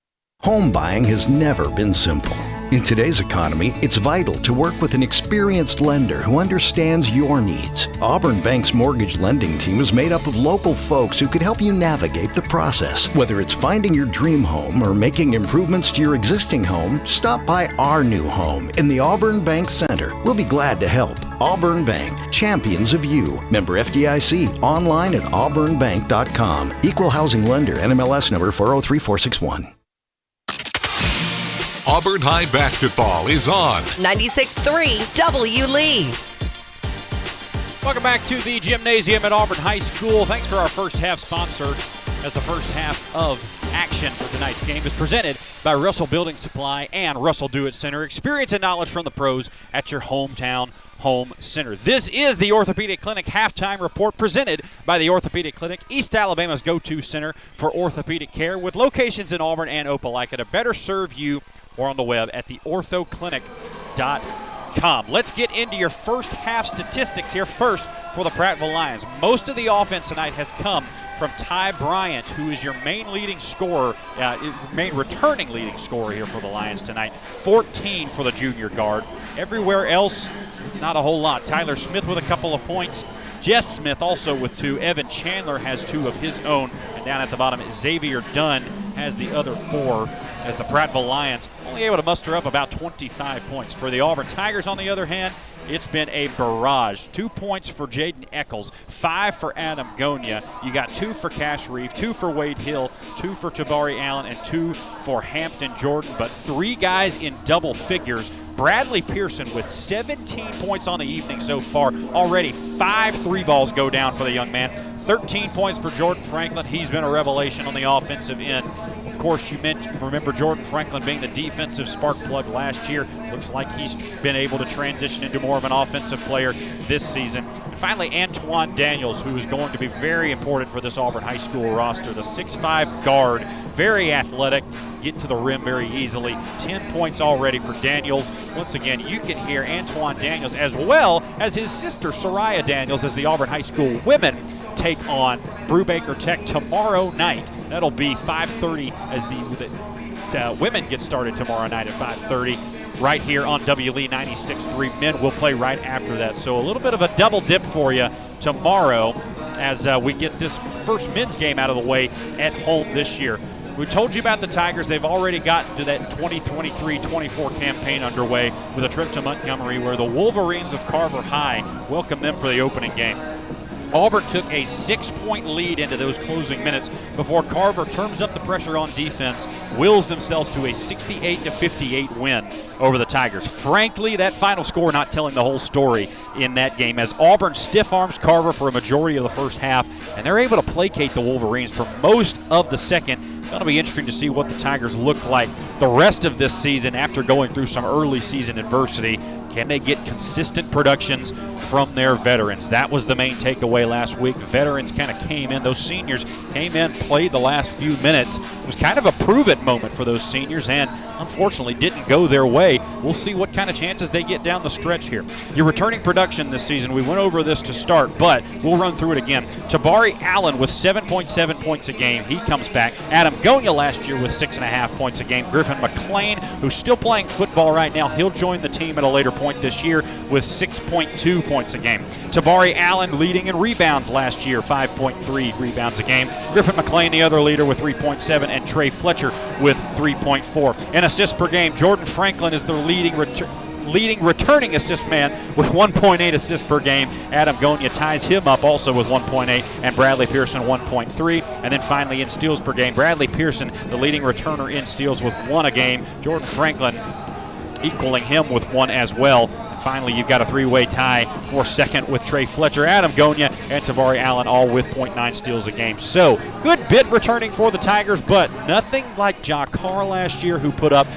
Home buying has never been simple. In today's economy, it's vital to work with an experienced lender who understands your needs. Auburn Bank's mortgage lending team is made up of local folks who can help you navigate the process. Whether it's finding your dream home or making improvements to your existing home, stop by our new home in the Auburn Bank Center. We'll be glad to help. Auburn Bank, champions of you. Member FDIC, online at auburnbank.com. Equal housing lender, NMLS number 403461. Auburn High basketball is on. 96.3 W. Lee. Welcome back to the gymnasium at Auburn High School. Thanks for our first half sponsor. As the first half of action for tonight's game is presented by Russell Building Supply and Russell Do It Center. Experience and knowledge from the pros at your hometown home center. This is the Orthopedic Clinic halftime report presented by the Orthopedic Clinic, East Alabama's go-to center for orthopedic care with locations in Auburn and Opelika to better serve you or on the web at theorthoclinic.com. Let's get into your first half statistics here first for the Prattville Lions. Most of the offense tonight has come from Ty Bryant, who is your main leading scorer, uh, main returning leading scorer here for the Lions tonight. 14 for the junior guard. Everywhere else, it's not a whole lot. Tyler Smith with a couple of points. Jess Smith also with two. Evan Chandler has two of his own. And down at the bottom, Xavier Dunn has the other four as the Prattville Lions only able to muster up about 25 points. For the Auburn Tigers, on the other hand, it's been a barrage. Two points for Jaden Eccles, five for Adam Gonya. You got two for Cash Reeve, two for Wade Hill, two for Tabari Allen, and two for Hampton Jordan. But three guys in double figures. Bradley Pearson with 17 points on the evening so far. Already five three balls go down for the young man. 13 points for Jordan Franklin. He's been a revelation on the offensive end. Of course, you remember Jordan Franklin being the defensive spark plug last year. Looks like he's been able to transition into more of an offensive player this season. Finally, Antoine Daniels, who is going to be very important for this Auburn High School roster, the 6'5 guard very athletic, get to the rim very easily. 10 points already for Daniels. Once again, you can hear Antoine Daniels as well as his sister Soraya Daniels as the Auburn High School women take on Brewbaker Tech tomorrow night. That'll be 5:30 as the, the uh, women get started tomorrow night at 5:30 right here on WLE 96.3. Men will play right after that. So a little bit of a double dip for you tomorrow as uh, we get this first men's game out of the way at home this year. We told you about the Tigers. They've already gotten to that 2023-24 campaign underway with a trip to Montgomery where the Wolverines of Carver High welcome them for the opening game. Auburn took a six point lead into those closing minutes before Carver turns up the pressure on defense, wills themselves to a 68 58 win over the Tigers. Frankly, that final score not telling the whole story in that game as Auburn stiff arms Carver for a majority of the first half, and they're able to placate the Wolverines for most of the second. To be interesting to see what the Tigers look like the rest of this season after going through some early season adversity. Can they get consistent productions from their veterans? That was the main takeaway last week. Veterans kind of came in, those seniors came in, played the last few minutes. It was kind of a prove it moment for those seniors, and unfortunately didn't go their way. We'll see what kind of chances they get down the stretch here. Your returning production this season, we went over this to start, but we'll run through it again. Tabari Allen with 7.7 points a game, he comes back. Adam Last year with 6.5 points a game. Griffin McLean, who's still playing football right now, he'll join the team at a later point this year with 6.2 points a game. Tabari Allen leading in rebounds last year, 5.3 rebounds a game. Griffin McLean, the other leader, with 3.7, and Trey Fletcher with 3.4. In assists per game, Jordan Franklin is the leading return leading returning assist man with 1.8 assists per game. Adam Gonya ties him up also with 1.8, and Bradley Pearson 1.3. And then finally in steals per game, Bradley Pearson, the leading returner in steals with one a game. Jordan Franklin equaling him with one as well. finally, you've got a three-way tie for second with Trey Fletcher, Adam Gonya, and Tabari Allen, all with 0.9 steals a game. So good bit returning for the Tigers, but nothing like Jock Carr last year, who put up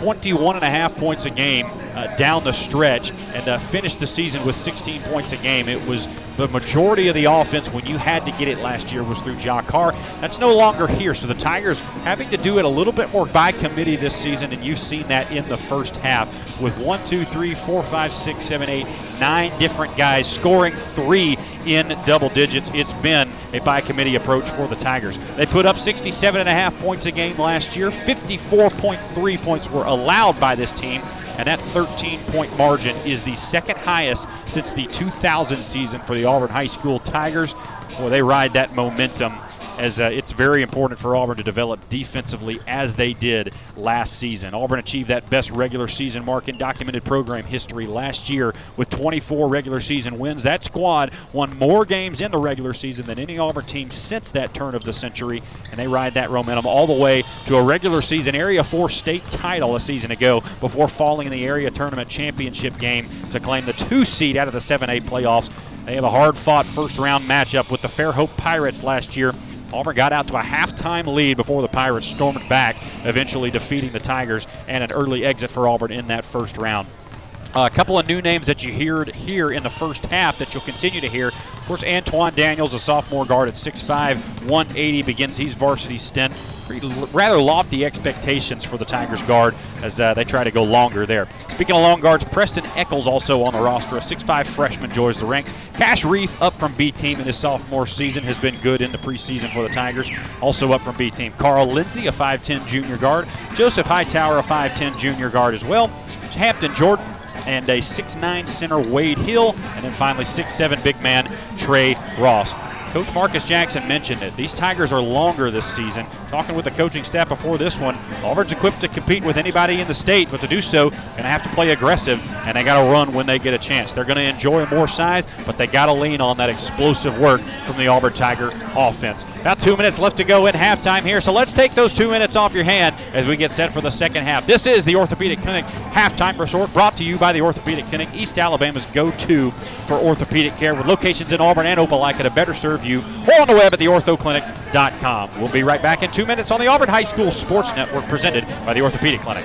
21 and a half points a game uh, down the stretch and uh, finished the season with 16 points a game. It was the majority of the offense when you had to get it last year was through Jock Carr. That's no longer here. So the Tigers having to do it a little bit more by committee this season, and you've seen that in the first half with one, two, three, four, five, six, seven, eight, nine different guys scoring three in double digits. It's been a by committee approach for the Tigers. They put up 67 and a half points a game last year. 54.3 points were allowed by this team and that 13 point margin is the second highest since the 2000 season for the Auburn High School Tigers. Boy, they ride that momentum as uh, it's very important for Auburn to develop defensively as they did last season. Auburn achieved that best regular season mark in documented program history last year with 24 regular season wins. That squad won more games in the regular season than any Auburn team since that turn of the century, and they ride that momentum all the way to a regular season Area 4 state title a season ago before falling in the area tournament championship game to claim the two seed out of the 7A playoffs. They have a hard fought first round matchup with the Fairhope Pirates last year Auburn got out to a halftime lead before the Pirates stormed back, eventually defeating the Tigers and an early exit for Auburn in that first round. Uh, a couple of new names that you heard here in the first half that you'll continue to hear. Of course, Antoine Daniels, a sophomore guard at 6'5, 180, begins his varsity stint. Rather lofty expectations for the Tigers guard as uh, they try to go longer there. Speaking of long guards, Preston Eccles also on the roster. A 6'5 freshman joins the ranks. Cash Reef up from B team in his sophomore season has been good in the preseason for the Tigers. Also up from B team. Carl Lindsay, a 5'10 junior guard. Joseph Hightower, a 5'10 junior guard as well. Hampton Jordan, and a 6'9 center Wade Hill, and then finally 6'7 big man Trey Ross. Coach Marcus Jackson mentioned it. These Tigers are longer this season. Talking with the coaching staff before this one, Auburn's equipped to compete with anybody in the state, but to do so, going to have to play aggressive, and they got to run when they get a chance. They're going to enjoy more size, but they got to lean on that explosive work from the Auburn Tiger offense. About two minutes left to go in halftime here, so let's take those two minutes off your hand as we get set for the second half. This is the Orthopedic Clinic halftime resort brought to you by the Orthopedic Clinic, East Alabama's go-to for orthopedic care with locations in Auburn and Opelika to better serve you or on the web at theorthoclinic.com. We'll be right back in two minutes on the Auburn High School Sports Network presented by the Orthopedic Clinic.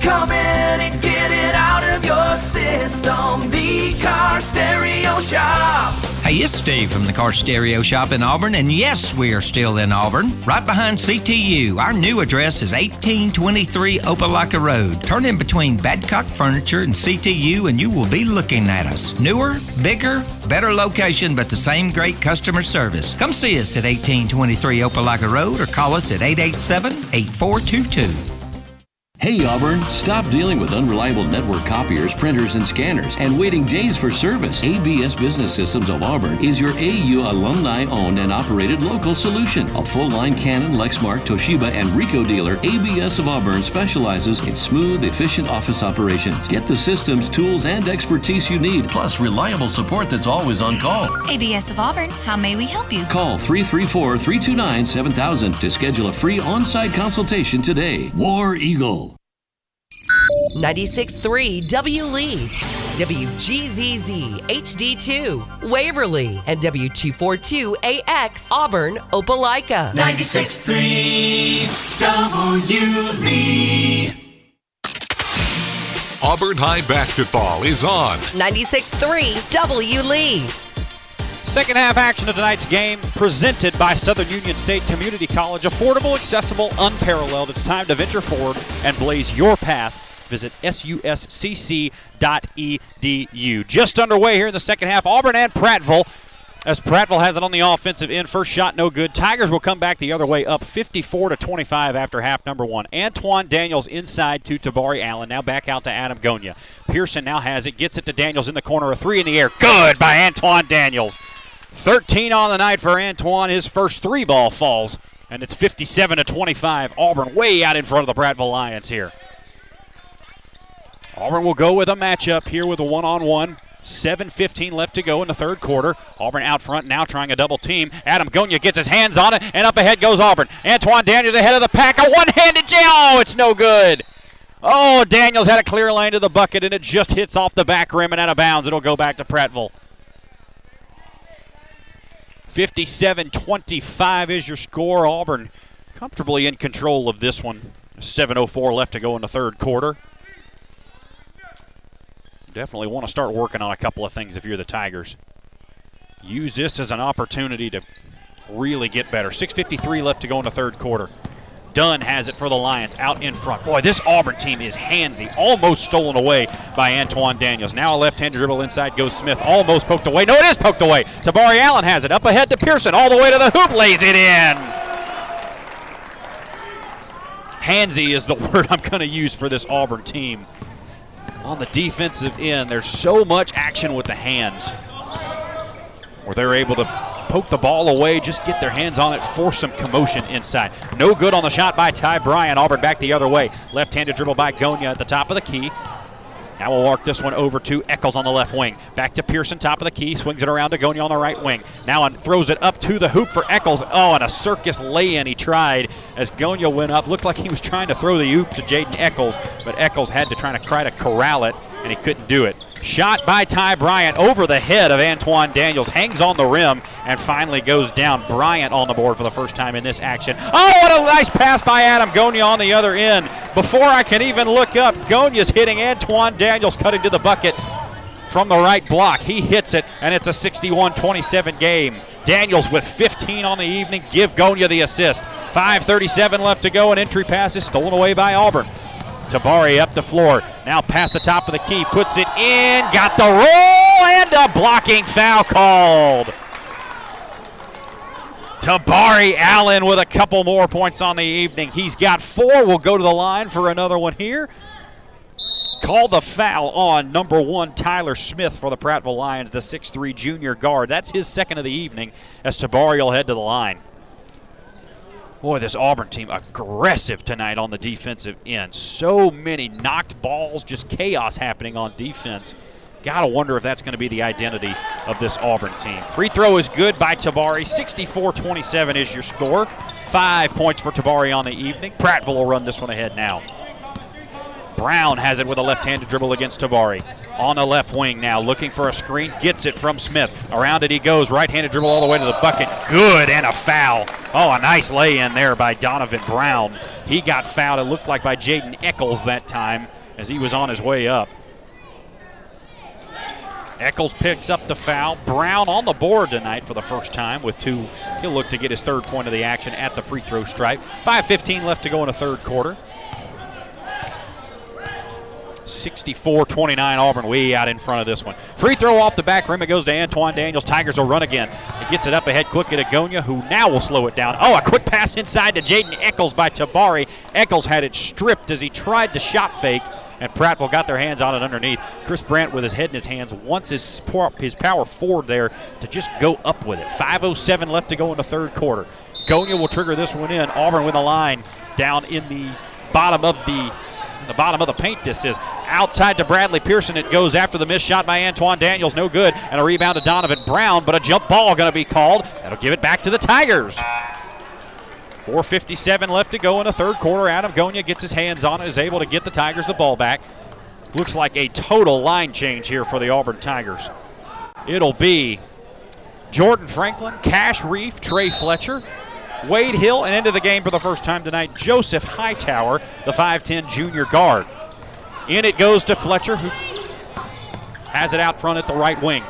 Come in and get it out of your system. The Car Stereo Shop. Hey, it's Steve from the Car Stereo Shop in Auburn, and yes, we are still in Auburn, right behind CTU. Our new address is 1823 Opelika Road. Turn in between Badcock Furniture and CTU, and you will be looking at us. Newer, bigger, better location, but the same great customer service. Come see us at 1823 Opelika Road or call us at 887 8422. Hey Auburn, stop dealing with unreliable network copiers, printers, and scanners and waiting days for service. ABS Business Systems of Auburn is your AU alumni owned and operated local solution. A full line Canon, Lexmark, Toshiba, and Ricoh dealer, ABS of Auburn specializes in smooth, efficient office operations. Get the systems, tools, and expertise you need, plus reliable support that's always on call. ABS of Auburn, how may we help you? Call 334 329 7000 to schedule a free on site consultation today. War Eagle. 96.3 W Leeds, WGZZ HD2, Waverly, and W242AX, Auburn, Opelika. 96.3 W Lee. Auburn High basketball is on. 96.3 W Lee. Second half action of tonight's game presented by Southern Union State Community College. Affordable, accessible, unparalleled. It's time to venture forward and blaze your path visit suscc.edu. Just underway here in the second half. Auburn and Prattville as Prattville has it on the offensive end. First shot, no good. Tigers will come back the other way, up 54 to 25 after half number one. Antoine Daniels inside to Tabari Allen. Now back out to Adam Gonya. Pearson now has it, gets it to Daniels in the corner. A three in the air. Good by Antoine Daniels. 13 on the night for Antoine. His first three ball falls, and it's 57 to 25. Auburn way out in front of the Prattville Lions here. Auburn will go with a matchup here with a one on one. 7.15 left to go in the third quarter. Auburn out front now trying a double team. Adam Gonya gets his hands on it, and up ahead goes Auburn. Antoine Daniels ahead of the pack. A one handed jam. Oh, it's no good. Oh, Daniels had a clear lane to the bucket, and it just hits off the back rim and out of bounds. It'll go back to Prattville. 57 25 is your score. Auburn comfortably in control of this one. 7.04 left to go in the third quarter. Definitely want to start working on a couple of things if you're the Tigers. Use this as an opportunity to really get better. 6.53 left to go in the third quarter. Dunn has it for the Lions out in front. Boy, this Auburn team is handsy. Almost stolen away by Antoine Daniels. Now a left-handed dribble inside goes Smith. Almost poked away. No, it is poked away. Tabari Allen has it. Up ahead to Pearson. All the way to the hoop. Lays it in. Handsy is the word I'm going to use for this Auburn team. On the defensive end, there's so much action with the hands where they're able to poke the ball away, just get their hands on it, force some commotion inside. No good on the shot by Ty Bryant. Auburn back the other way. Left handed dribble by Gonya at the top of the key. Now we'll walk this one over to Eccles on the left wing. Back to Pearson, top of the key. Swings it around to Gonya on the right wing. Now throws it up to the hoop for Eccles. Oh, and a circus lay in he tried as Gonya went up. Looked like he was trying to throw the hoop to Jaden Eccles, but Eccles had to try to try to corral it, and he couldn't do it. Shot by Ty Bryant over the head of Antoine Daniels. Hangs on the rim and finally goes down. Bryant on the board for the first time in this action. Oh, what a nice pass by Adam Gonya on the other end. Before I can even look up, Gonya's hitting Antoine Daniels cutting to the bucket from the right block. He hits it, and it's a 61 27 game. Daniels with 15 on the evening. Give Gonya the assist. 5.37 left to go, and entry pass is stolen away by Auburn. Tabari up the floor. Now past the top of the key. Puts it in. Got the roll and a blocking foul called. Tabari Allen with a couple more points on the evening. He's got four. We'll go to the line for another one here. Call the foul on number one, Tyler Smith for the Prattville Lions, the 6'3 junior guard. That's his second of the evening as Tabari will head to the line. Boy, this Auburn team aggressive tonight on the defensive end. So many knocked balls, just chaos happening on defense. Gotta wonder if that's going to be the identity of this Auburn team. Free throw is good by Tabari. 64 27 is your score. Five points for Tabari on the evening. Prattville will run this one ahead now. Brown has it with a left handed dribble against Tabari. On the left wing now, looking for a screen, gets it from Smith. Around it he goes, right handed dribble all the way to the bucket. Good, and a foul. Oh, a nice lay in there by Donovan Brown. He got fouled, it looked like by Jaden Eccles that time as he was on his way up. Eccles picks up the foul. Brown on the board tonight for the first time with two. He'll look to get his third point of the action at the free throw stripe. 5.15 left to go in the third quarter. 64 29 Auburn way out in front of this one. Free throw off the back rim. It goes to Antoine Daniels. Tigers will run again. It gets it up ahead quickly to Gonya, who now will slow it down. Oh, a quick pass inside to Jaden Eccles by Tabari. Eccles had it stripped as he tried to shot fake, and Prattville got their hands on it underneath. Chris Brandt with his head in his hands wants his, his power forward there to just go up with it. 5.07 left to go in the third quarter. Gonya will trigger this one in. Auburn with a line down in the bottom of the the bottom of the paint this is. Outside to Bradley Pearson. It goes after the missed shot by Antoine Daniels. No good. And a rebound to Donovan Brown, but a jump ball going to be called. That'll give it back to the Tigers. 4.57 left to go in the third quarter. Adam Gonya gets his hands on it, is able to get the Tigers the ball back. Looks like a total line change here for the Auburn Tigers. It'll be Jordan Franklin, Cash Reef, Trey Fletcher, Wade Hill, and into the game for the first time tonight, Joseph Hightower, the 5'10 junior guard. In it goes to Fletcher, who has it out front at the right wing.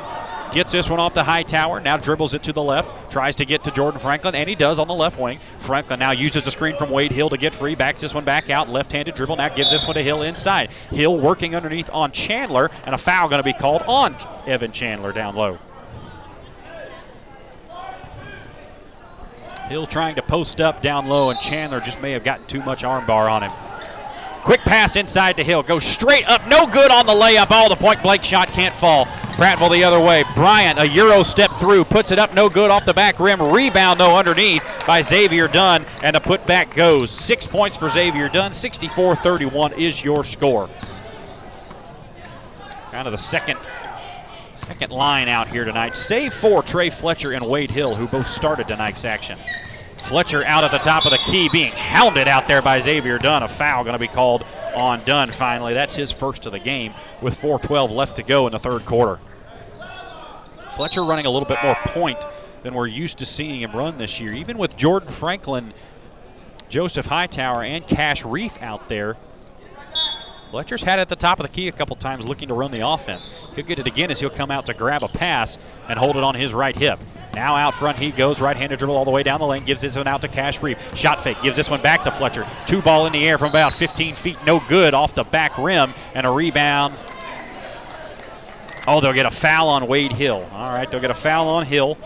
Gets this one off the Hightower, now dribbles it to the left, tries to get to Jordan Franklin, and he does on the left wing. Franklin now uses the screen from Wade Hill to get free, backs this one back out, left handed dribble, now gives this one to Hill inside. Hill working underneath on Chandler, and a foul going to be called on Evan Chandler down low. Hill trying to post up down low, and Chandler just may have gotten too much armbar on him. Quick pass inside to Hill. Goes straight up. No good on the layup. All the point blank shot can't fall. Prattville the other way. Bryant, a Euro step through. Puts it up. No good off the back rim. Rebound, though, underneath by Xavier Dunn. And a putback goes. Six points for Xavier Dunn. 64 31 is your score. Kind of the second second line out here tonight. Save for Trey Fletcher and Wade Hill, who both started tonight's action. Fletcher out at the top of the key, being hounded out there by Xavier Dunn. A foul going to be called on Dunn finally. That's his first of the game with 4.12 left to go in the third quarter. Fletcher running a little bit more point than we're used to seeing him run this year. Even with Jordan Franklin, Joseph Hightower, and Cash Reef out there, Fletcher's had it at the top of the key a couple times looking to run the offense. He'll get it again as he'll come out to grab a pass and hold it on his right hip. Now out front he goes, right-handed dribble all the way down the lane, gives this one out to Cash Reef. Shot fake, gives this one back to Fletcher. Two ball in the air from about 15 feet, no good off the back rim, and a rebound. Oh, they'll get a foul on Wade Hill. All right, they'll get a foul on Hill.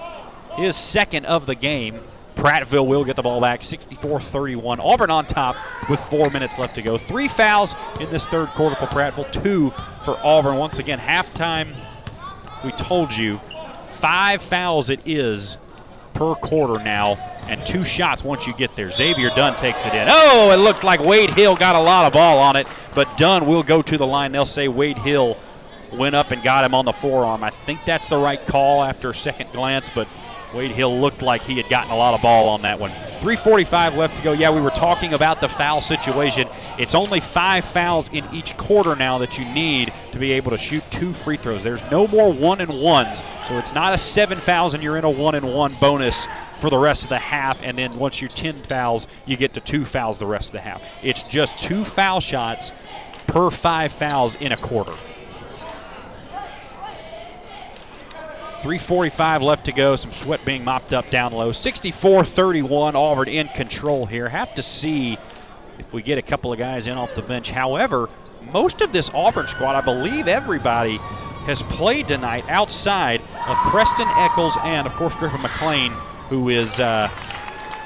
His second of the game. Prattville will get the ball back 64 31. Auburn on top with four minutes left to go. Three fouls in this third quarter for Prattville, two for Auburn. Once again, halftime, we told you five fouls it is per quarter now, and two shots once you get there. Xavier Dunn takes it in. Oh, it looked like Wade Hill got a lot of ball on it, but Dunn will go to the line. They'll say Wade Hill went up and got him on the forearm. I think that's the right call after a second glance, but Wade Hill looked like he had gotten a lot of ball on that one. 3.45 left to go. Yeah, we were talking about the foul situation. It's only five fouls in each quarter now that you need to be able to shoot two free throws. There's no more one and ones, so it's not a seven fouls and you're in a one and one bonus for the rest of the half. And then once you're 10 fouls, you get to two fouls the rest of the half. It's just two foul shots per five fouls in a quarter. 3.45 left to go. Some sweat being mopped up down low. 64 31. Auburn in control here. Have to see if we get a couple of guys in off the bench. However, most of this Auburn squad, I believe everybody has played tonight outside of Preston Eccles and, of course, Griffin McLean, who is uh,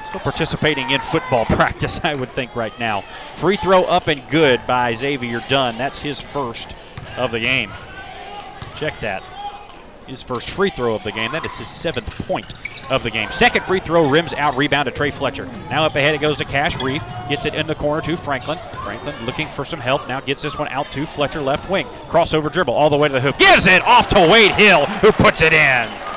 still participating in football practice, I would think, right now. Free throw up and good by Xavier Dunn. That's his first of the game. Check that his first free throw of the game. That is his seventh point of the game. Second free throw, rims out, rebound to Trey Fletcher. Now up ahead it goes to Cash Reef. Gets it in the corner to Franklin. Franklin looking for some help. Now gets this one out to Fletcher, left wing. Crossover dribble all the way to the hoop. Gives it off to Wade Hill, who puts it in.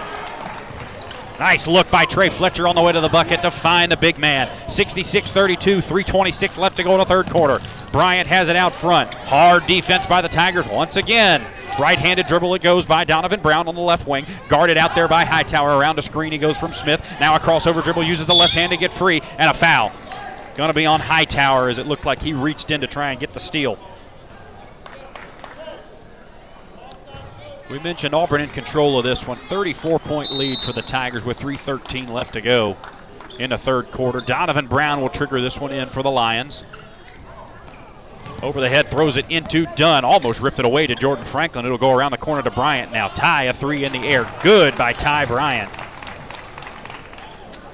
Nice look by Trey Fletcher on the way to the bucket to find the big man. 66 32, 326 left to go in the third quarter. Bryant has it out front. Hard defense by the Tigers once again. Right handed dribble it goes by Donovan Brown on the left wing. Guarded out there by Hightower. Around a screen he goes from Smith. Now a crossover dribble uses the left hand to get free. And a foul. Going to be on Hightower as it looked like he reached in to try and get the steal. We mentioned Auburn in control of this one. 34 point lead for the Tigers with 3.13 left to go in the third quarter. Donovan Brown will trigger this one in for the Lions. Over the head, throws it into Dunn. Almost ripped it away to Jordan Franklin. It'll go around the corner to Bryant now. Ty, a three in the air. Good by Ty Bryant.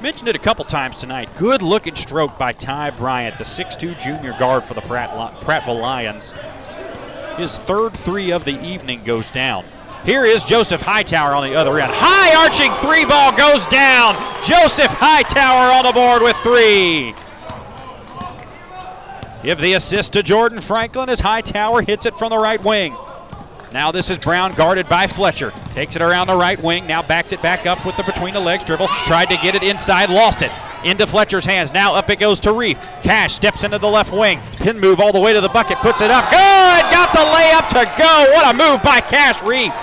Mentioned it a couple times tonight. Good looking stroke by Ty Bryant, the 6'2 junior guard for the Pratt, Prattville Lions. His third three of the evening goes down. Here is Joseph Hightower on the other end. High arching three ball goes down. Joseph Hightower on the board with three. Give the assist to Jordan Franklin as Hightower hits it from the right wing. Now this is Brown guarded by Fletcher. Takes it around the right wing. Now backs it back up with the between the legs dribble. Tried to get it inside, lost it. Into Fletcher's hands. Now up it goes to Reef. Cash steps into the left wing. Pin move all the way to the bucket. Puts it up. Good! Got the layup to go. What a move by Cash Reef.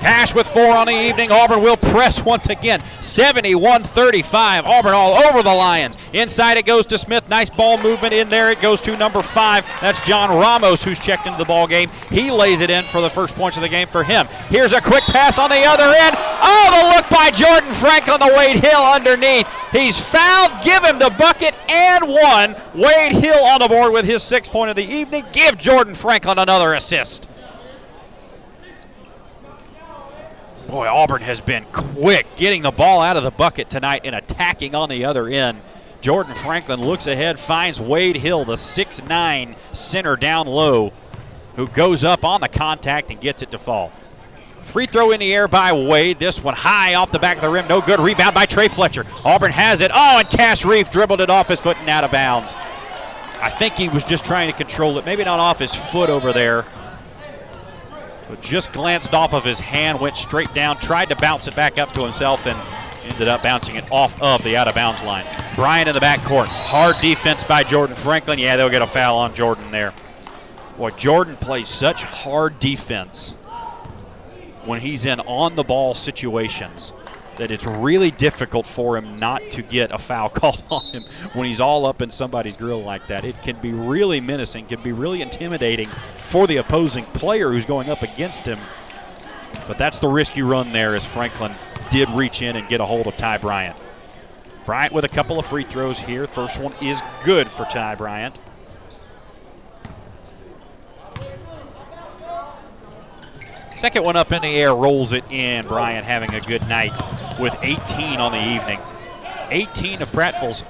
Cash with four on the evening. Auburn will press once again. 71 35. Auburn all over the Lions. Inside it goes to Smith. Nice ball movement in there. It goes to number five. That's John Ramos who's checked into the ball game. He lays it in for the first points of the game for him. Here's a quick pass on the other end. Oh, the look by Jordan Frank Franklin to Wade Hill underneath. He's fouled. Give him the bucket and one. Wade Hill on the board with his sixth point of the evening. Give Jordan Franklin another assist. Boy, Auburn has been quick getting the ball out of the bucket tonight and attacking on the other end. Jordan Franklin looks ahead, finds Wade Hill, the 6'9 center down low, who goes up on the contact and gets it to fall. Free throw in the air by Wade. This one high off the back of the rim. No good. Rebound by Trey Fletcher. Auburn has it. Oh, and Cash Reef dribbled it off his foot and out of bounds. I think he was just trying to control it. Maybe not off his foot over there. Just glanced off of his hand, went straight down, tried to bounce it back up to himself, and ended up bouncing it off of the out of bounds line. Bryant in the backcourt. Hard defense by Jordan Franklin. Yeah, they'll get a foul on Jordan there. Boy, Jordan plays such hard defense when he's in on the ball situations that it's really difficult for him not to get a foul called on him when he's all up in somebody's grill like that. It can be really menacing, can be really intimidating for the opposing player who's going up against him. But that's the risk you run there as Franklin did reach in and get a hold of Ty Bryant. Bryant with a couple of free throws here. First one is good for Ty Bryant. Second one up in the air, rolls it in. Bryant having a good night with 18 on the evening. 18 of Prattville's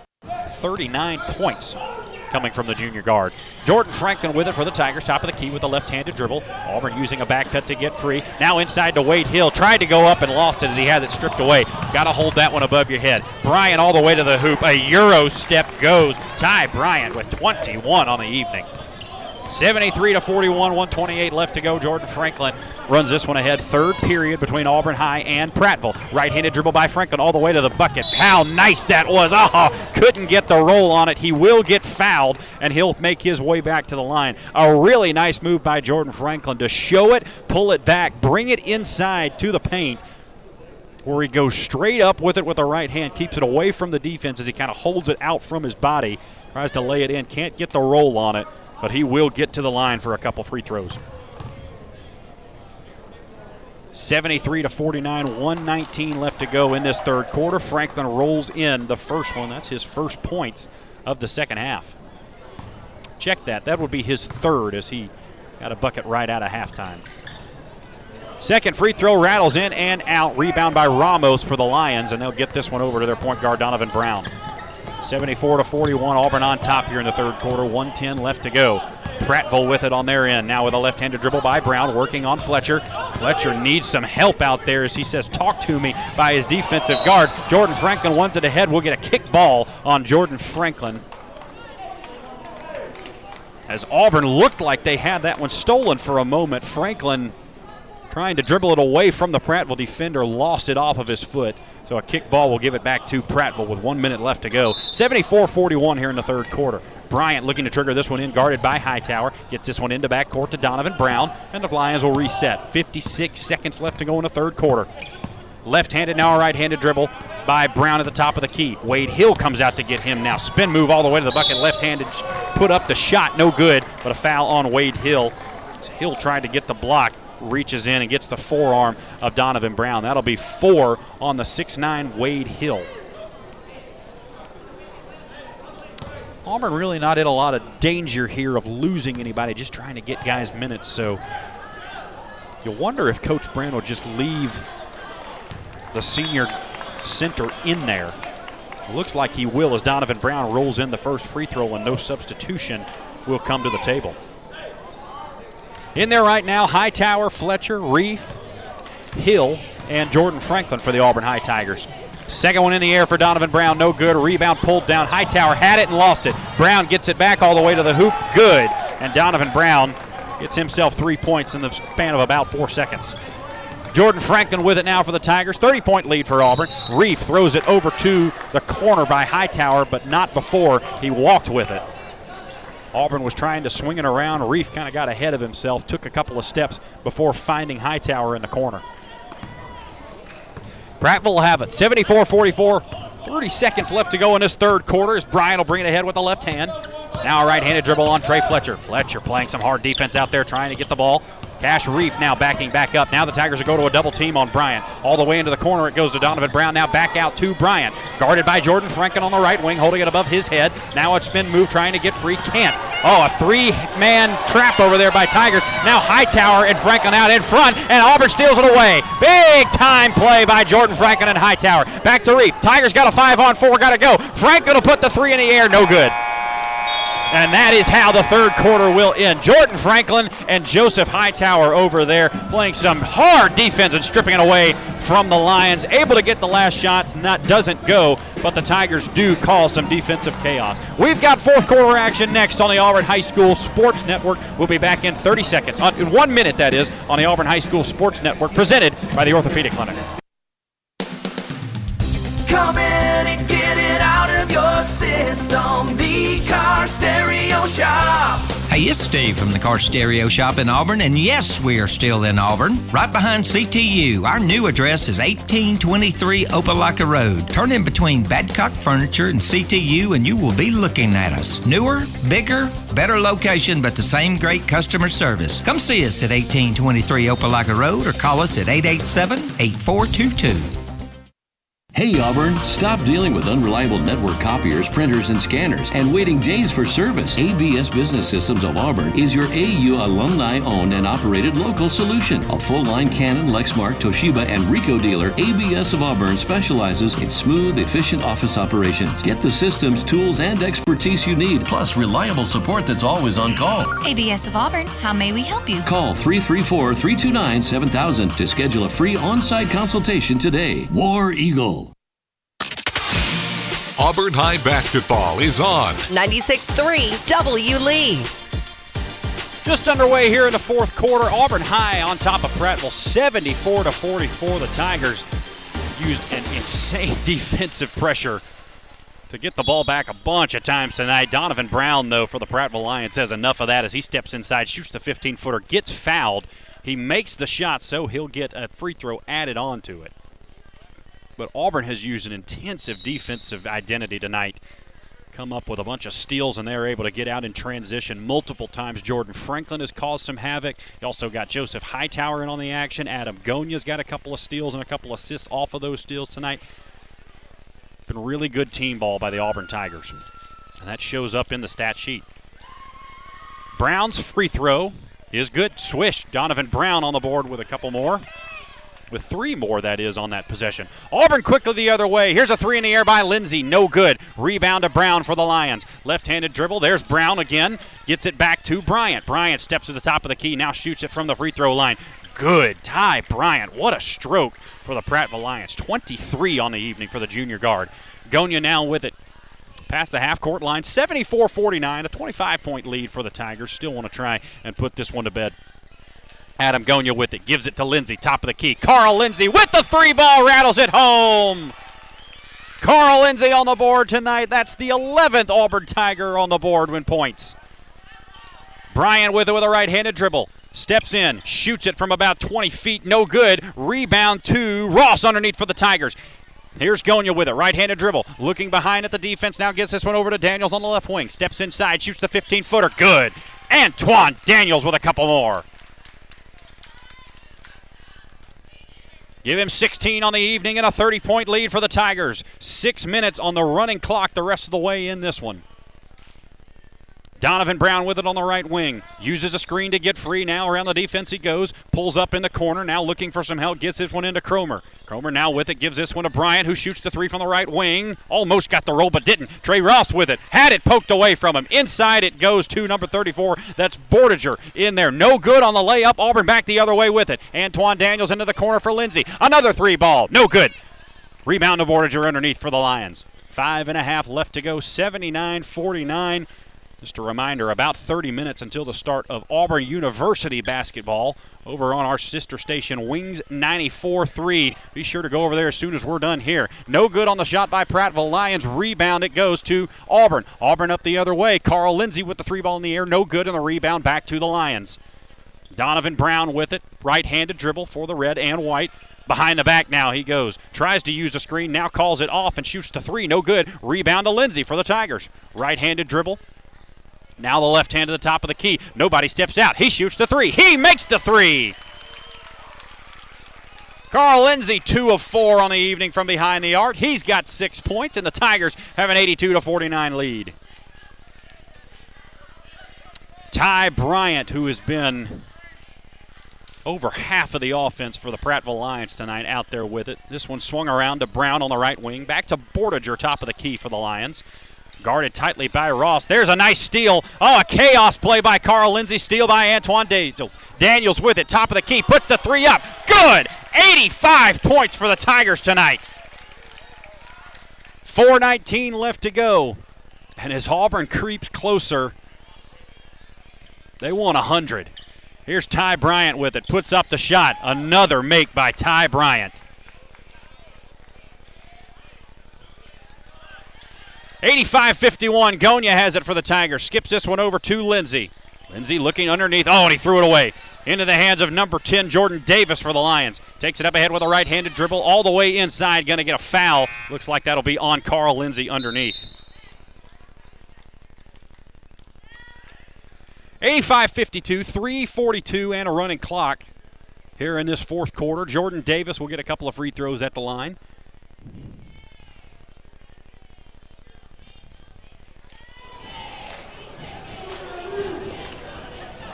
39 points coming from the junior guard. Jordan Franklin with it for the Tigers, top of the key with the left-handed dribble. Auburn using a back cut to get free. Now inside to Wade Hill. Tried to go up and lost it as he had it stripped away. Got to hold that one above your head. Bryant all the way to the hoop. A Euro step goes. Ty Bryant with 21 on the evening. 73 to 41, 128 left to go. Jordan Franklin runs this one ahead. Third period between Auburn High and Prattville. Right-handed dribble by Franklin all the way to the bucket. How nice that was! Ah, couldn't get the roll on it. He will get fouled, and he'll make his way back to the line. A really nice move by Jordan Franklin to show it, pull it back, bring it inside to the paint. Where he goes straight up with it with the right hand, keeps it away from the defense as he kind of holds it out from his body, tries to lay it in, can't get the roll on it but he will get to the line for a couple free throws. 73 to 49, 119 left to go in this third quarter. Franklin rolls in the first one. That's his first points of the second half. Check that. That would be his third as he got a bucket right out of halftime. Second free throw rattles in and out. Rebound by Ramos for the Lions, and they'll get this one over to their point guard, Donovan Brown. 74 to 41. Auburn on top here in the third quarter. 110 left to go. Prattville with it on their end. Now with a left-handed dribble by Brown, working on Fletcher. Fletcher needs some help out there as he says, "Talk to me" by his defensive guard. Jordan Franklin wants it ahead. We'll get a kick ball on Jordan Franklin. As Auburn looked like they had that one stolen for a moment, Franklin trying to dribble it away from the Prattville defender, lost it off of his foot. So a kick ball will give it back to Prattville with one minute left to go. 74-41 here in the third quarter. Bryant looking to trigger this one in, guarded by Hightower. Gets this one into backcourt to Donovan Brown, and the Lions will reset. 56 seconds left to go in the third quarter. Left-handed, now a right-handed dribble by Brown at the top of the key. Wade Hill comes out to get him now. Spin move all the way to the bucket. Left-handed, put up the shot, no good, but a foul on Wade Hill. Hill tried to get the block reaches in and gets the forearm of Donovan Brown. That'll be four on the 6'9 Wade Hill. Auburn really not in a lot of danger here of losing anybody, just trying to get guys minutes. So you'll wonder if Coach Brandt will just leave the senior center in there. Looks like he will as Donovan Brown rolls in the first free throw and no substitution will come to the table. In there right now, Hightower, Fletcher, Reef, Hill, and Jordan Franklin for the Auburn High Tigers. Second one in the air for Donovan Brown, no good. Rebound pulled down. Hightower had it and lost it. Brown gets it back all the way to the hoop, good. And Donovan Brown gets himself three points in the span of about four seconds. Jordan Franklin with it now for the Tigers. 30 point lead for Auburn. Reef throws it over to the corner by Hightower, but not before he walked with it. Auburn was trying to swing it around. Reef kind of got ahead of himself, took a couple of steps before finding Hightower in the corner. Prattville will have it 74 44. 30 seconds left to go in this third quarter as Bryant will bring it ahead with the left hand. Now a right handed dribble on Trey Fletcher. Fletcher playing some hard defense out there, trying to get the ball. Cash Reef now backing back up. Now the Tigers will go to a double team on Bryant. All the way into the corner it goes to Donovan Brown. Now back out to Bryant. Guarded by Jordan Franklin on the right wing, holding it above his head. Now a spin move trying to get free. Can't. Oh, a three-man trap over there by Tigers. Now Hightower and Franklin out in front, and Auburn steals it away. Big time play by Jordan Franklin and Hightower. Back to Reef. Tigers got a five on four, got to go. Franklin will put the three in the air, no good. And that is how the third quarter will end. Jordan Franklin and Joseph Hightower over there playing some hard defense and stripping it away from the Lions. Able to get the last shot, that doesn't go, but the Tigers do cause some defensive chaos. We've got fourth quarter action next on the Auburn High School Sports Network. We'll be back in 30 seconds, uh, in one minute that is, on the Auburn High School Sports Network, presented by the Orthopedic Clinic. Come in and get of your system. The Car Stereo Shop. Hey, it's Steve from the Car Stereo Shop in Auburn, and yes, we are still in Auburn, right behind CTU. Our new address is 1823 Opelika Road. Turn in between Badcock Furniture and CTU, and you will be looking at us. Newer, bigger, better location, but the same great customer service. Come see us at 1823 Opelika Road or call us at 887 8422. Hey Auburn, stop dealing with unreliable network copiers, printers, and scanners and waiting days for service. ABS Business Systems of Auburn is your AU alumni owned and operated local solution. A full line Canon, Lexmark, Toshiba, and Ricoh dealer, ABS of Auburn specializes in smooth, efficient office operations. Get the systems, tools, and expertise you need, plus reliable support that's always on call. ABS of Auburn, how may we help you? Call 334 329 7000 to schedule a free on site consultation today. War Eagle. Auburn High basketball is on. 96.3 W. Lee. Just underway here in the fourth quarter. Auburn High on top of Prattville, 74 to 44. The Tigers used an insane defensive pressure to get the ball back a bunch of times tonight. Donovan Brown, though, for the Prattville Lions, says enough of that as he steps inside, shoots the 15 footer, gets fouled. He makes the shot, so he'll get a free throw added onto it. But Auburn has used an intensive defensive identity tonight. Come up with a bunch of steals, and they're able to get out in transition multiple times. Jordan Franklin has caused some havoc. You also got Joseph Hightower in on the action. Adam Gonya's got a couple of steals and a couple of assists off of those steals tonight. Been really good team ball by the Auburn Tigers. And that shows up in the stat sheet. Brown's free throw is good. Swish. Donovan Brown on the board with a couple more with three more, that is, on that possession. Auburn quickly the other way. Here's a three in the air by Lindsey. No good. Rebound to Brown for the Lions. Left handed dribble. There's Brown again. Gets it back to Bryant. Bryant steps to the top of the key. Now shoots it from the free throw line. Good. Ty Bryant. What a stroke for the Prattville Lions. 23 on the evening for the junior guard. Gonya now with it. Past the half court line, 74 49, a 25 point lead for the Tigers. Still want to try and put this one to bed. Adam Gonya with it, gives it to Lindsey, top of the key. Carl Lindsey with the three ball, rattles it home. Carl Lindsey on the board tonight. That's the 11th Auburn Tiger on the board when points. Bryant with it with a right handed dribble. Steps in, shoots it from about 20 feet, no good. Rebound to Ross underneath for the Tigers. Here's Gonya with it, right handed dribble. Looking behind at the defense, now gets this one over to Daniels on the left wing. Steps inside, shoots the 15 footer, good. Antoine Daniels with a couple more. Give him 16 on the evening and a 30 point lead for the Tigers. Six minutes on the running clock the rest of the way in this one. Donovan Brown with it on the right wing. Uses a screen to get free. Now around the defense he goes. Pulls up in the corner. Now looking for some help. Gets this one into Cromer. Cromer now with it. Gives this one to Bryant, who shoots the three from the right wing. Almost got the roll, but didn't. Trey Ross with it. Had it poked away from him. Inside it goes to number 34. That's Bordiger in there. No good on the layup. Auburn back the other way with it. Antoine Daniels into the corner for Lindsey. Another three ball. No good. Rebound to Bordiger underneath for the Lions. Five and a half left to go. 79 49. Just a reminder, about 30 minutes until the start of Auburn University basketball over on our sister station, Wings 94-3. Be sure to go over there as soon as we're done here. No good on the shot by Prattville. Lions rebound. It goes to Auburn. Auburn up the other way. Carl Lindsey with the three ball in the air. No good on the rebound. Back to the Lions. Donovan Brown with it. Right-handed dribble for the red and white. Behind the back now he goes. Tries to use the screen. Now calls it off and shoots the three. No good. Rebound to Lindsey for the Tigers. Right-handed dribble. Now the left hand to the top of the key. Nobody steps out. He shoots the three. He makes the three. Carl Lindsey, two of four on the evening from behind the arc. He's got six points, and the Tigers have an 82 to 49 lead. Ty Bryant, who has been over half of the offense for the Prattville Lions tonight, out there with it. This one swung around to Brown on the right wing. Back to Bordiger, top of the key for the Lions. Guarded tightly by Ross. There's a nice steal. Oh, a chaos play by Carl Lindsay. Steal by Antoine Daniels. Daniels with it, top of the key. Puts the three up. Good. 85 points for the Tigers tonight. 4.19 left to go. And as Auburn creeps closer, they want 100. Here's Ty Bryant with it. Puts up the shot. Another make by Ty Bryant. 85-51. Gonya has it for the Tigers. Skips this one over to Lindsay. Lindsay looking underneath. Oh, and he threw it away. Into the hands of number 10, Jordan Davis for the Lions. Takes it up ahead with a right-handed dribble all the way inside. Going to get a foul. Looks like that'll be on Carl Lindsay underneath. 85-52, 3:42 and a running clock here in this fourth quarter. Jordan Davis will get a couple of free throws at the line.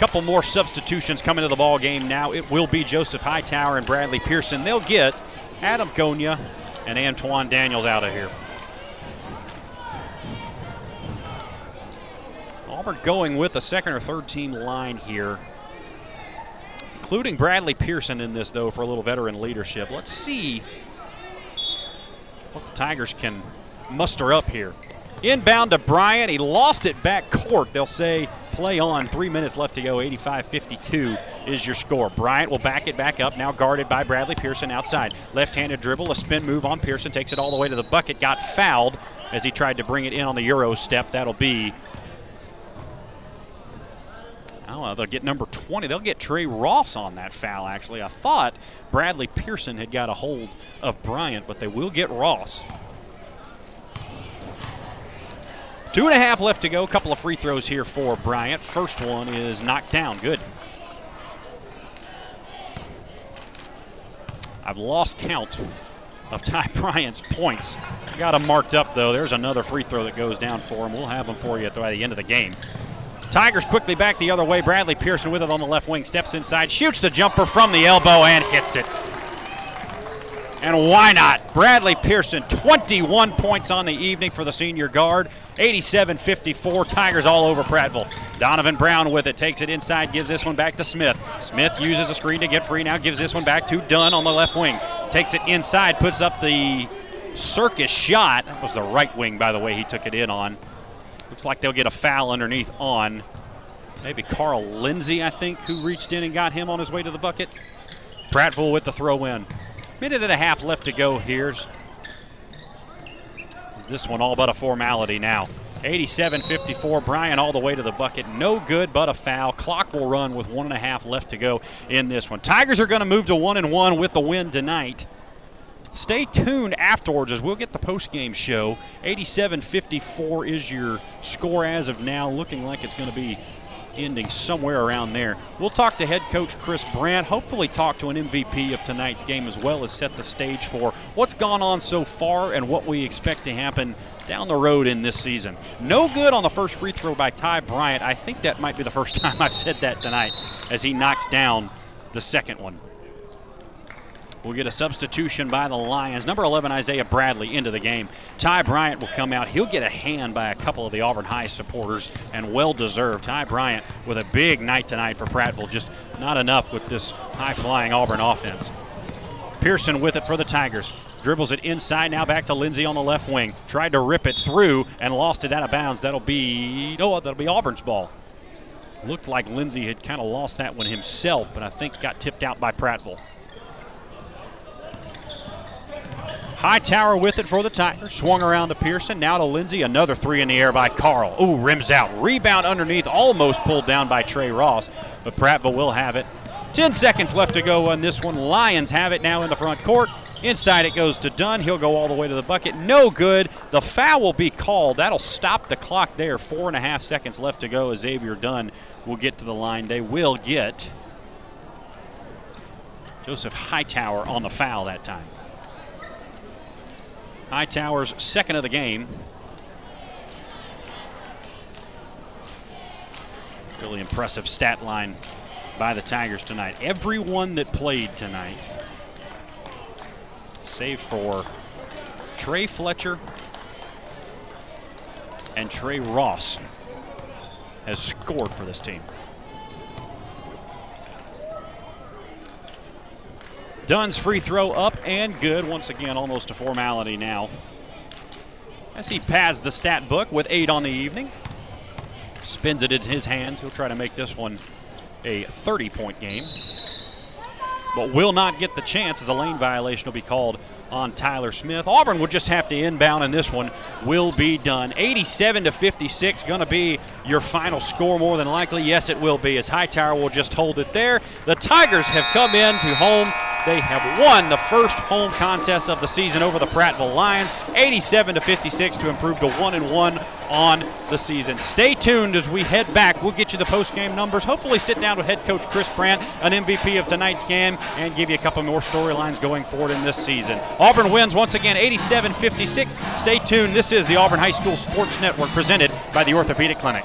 Couple more substitutions coming to the ball game now. It will be Joseph Hightower and Bradley Pearson. They'll get Adam Gonya and Antoine Daniels out of here. Auburn going with a second or third team line here, including Bradley Pearson in this, though, for a little veteran leadership. Let's see what the Tigers can muster up here. Inbound to Bryant. He lost it back court. They'll say play on. Three minutes left to go. 85 52 is your score. Bryant will back it back up. Now guarded by Bradley Pearson outside. Left handed dribble. A spin move on Pearson. Takes it all the way to the bucket. Got fouled as he tried to bring it in on the Euro step. That'll be. Oh, they'll get number 20. They'll get Trey Ross on that foul, actually. I thought Bradley Pearson had got a hold of Bryant, but they will get Ross. Two and a half left to go. A couple of free throws here for Bryant. First one is knocked down. Good. I've lost count of Ty Bryant's points. Got him marked up, though. There's another free throw that goes down for him. We'll have them for you by the end of the game. Tigers quickly back the other way. Bradley Pearson with it on the left wing. Steps inside, shoots the jumper from the elbow, and hits it. And why not? Bradley Pearson, 21 points on the evening for the senior guard. 87 54. Tigers all over Prattville. Donovan Brown with it. Takes it inside. Gives this one back to Smith. Smith uses a screen to get free. Now gives this one back to Dunn on the left wing. Takes it inside. Puts up the circus shot. That was the right wing, by the way, he took it in on. Looks like they'll get a foul underneath on maybe Carl Lindsay, I think, who reached in and got him on his way to the bucket. Prattville with the throw in. Minute and a half left to go here. Is this one all but a formality now? 87-54. Bryant all the way to the bucket. No good but a foul. Clock will run with one and a half left to go in this one. Tigers are going to move to one and one with the win tonight. Stay tuned afterwards as we'll get the post-game show. 87-54 is your score as of now. Looking like it's going to be ending somewhere around there. We'll talk to head coach Chris Brandt, hopefully talk to an MVP of tonight's game as well as set the stage for what's gone on so far and what we expect to happen down the road in this season. No good on the first free throw by Ty Bryant. I think that might be the first time I've said that tonight as he knocks down the second one. We'll get a substitution by the Lions. Number 11, Isaiah Bradley, into the game. Ty Bryant will come out. He'll get a hand by a couple of the Auburn High supporters, and well deserved. Ty Bryant with a big night tonight for Prattville. Just not enough with this high flying Auburn offense. Pearson with it for the Tigers. Dribbles it inside now back to Lindsay on the left wing. Tried to rip it through and lost it out of bounds. That'll be no, that'll be Auburn's ball. Looked like Lindsay had kind of lost that one himself, but I think got tipped out by Prattville. Hightower with it for the Tigers. Swung around to Pearson. Now to Lindsay. Another three in the air by Carl. Ooh, rims out. Rebound underneath. Almost pulled down by Trey Ross. But Prattville will have it. 10 seconds left to go on this one. Lions have it now in the front court. Inside it goes to Dunn. He'll go all the way to the bucket. No good. The foul will be called. That'll stop the clock there. Four and a half seconds left to go as Xavier Dunn will get to the line. They will get Joseph Hightower on the foul that time. Hightower's second of the game. Really impressive stat line by the Tigers tonight. Everyone that played tonight, save for Trey Fletcher and Trey Ross, has scored for this team. Dunn's free throw up and good. Once again, almost a formality now. As he pads the stat book with eight on the evening. Spins it in his hands. He'll try to make this one a 30 point game. But will not get the chance as a lane violation will be called on Tyler Smith. Auburn will just have to inbound, and this one will be done. 87 to 56, going to be your final score more than likely. Yes, it will be, as Hightower will just hold it there. The Tigers have come in to home. They have won the first home contest of the season over the Prattville Lions, 87 to 56 to improve to one and one on the season. Stay tuned as we head back. We'll get you the post-game numbers. Hopefully, sit down with head coach Chris Brandt, an MVP of tonight's game, and give you a couple more storylines going forward in this season. Auburn wins once again, 87-56. Stay tuned. This is the Auburn High School Sports Network, presented by the Orthopedic Clinic.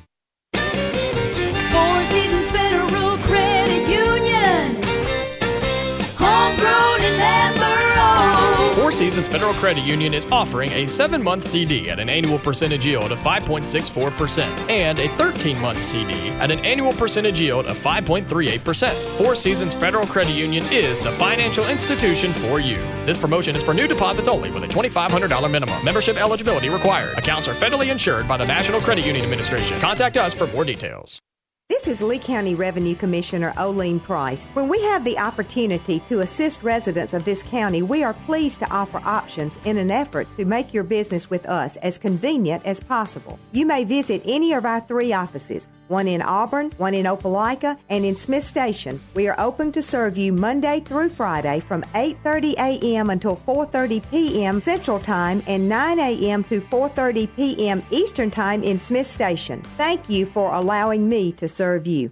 Seasons Federal Credit Union is offering a 7 month CD at an annual percentage yield of 5.64% and a 13 month CD at an annual percentage yield of 5.38%. Four Seasons Federal Credit Union is the financial institution for you. This promotion is for new deposits only with a $2,500 minimum. Membership eligibility required. Accounts are federally insured by the National Credit Union Administration. Contact us for more details. This is Lee County Revenue Commissioner Oline Price. When we have the opportunity to assist residents of this county, we are pleased to offer options in an effort to make your business with us as convenient as possible. You may visit any of our three offices, one in Auburn, one in Opelika, and in Smith Station. We are open to serve you Monday through Friday from 8:30 a.m. until 4:30 p.m. Central Time and 9 a.m. to 4:30 p.m. Eastern Time in Smith Station. Thank you for allowing me to serve you.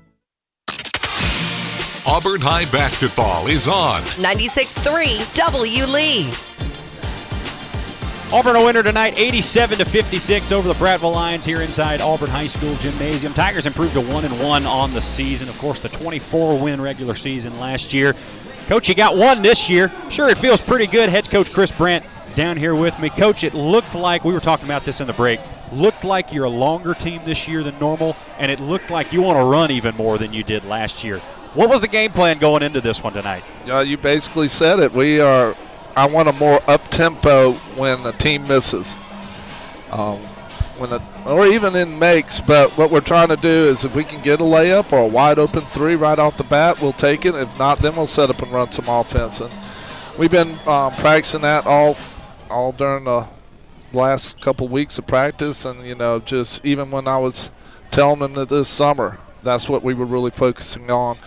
Auburn High basketball is on. 96.3 W. Lee. Auburn a winner tonight, 87 to 56 over the Prattville Lions here inside Auburn High School Gymnasium. Tigers improved to one and one on the season. Of course, the 24 win regular season last year. Coach, you got one this year. Sure, it feels pretty good. Head coach Chris Brandt down here with me. Coach, it looked like we were talking about this in the break. Looked like you're a longer team this year than normal, and it looked like you want to run even more than you did last year. What was the game plan going into this one tonight? Uh, you basically said it. We are. I want a more up tempo when the team misses, um, when the, or even in makes. But what we're trying to do is, if we can get a layup or a wide open three right off the bat, we'll take it. If not, then we'll set up and run some offense. And we've been um, practicing that all, all during the last couple weeks of practice, and you know, just even when I was telling them that this summer, that's what we were really focusing on.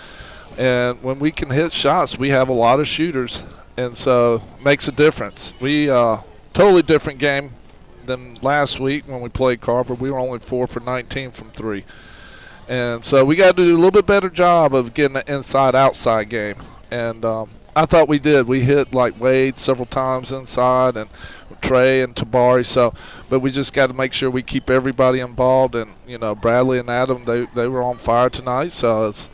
And when we can hit shots, we have a lot of shooters, and so makes a difference. We uh, totally different game than last week when we played Carver. We were only four for 19 from three, and so we got to do a little bit better job of getting the inside-outside game. And um, I thought we did. We hit like Wade several times inside, and Trey and Tabari. So, but we just got to make sure we keep everybody involved. And you know, Bradley and Adam, they they were on fire tonight. So it's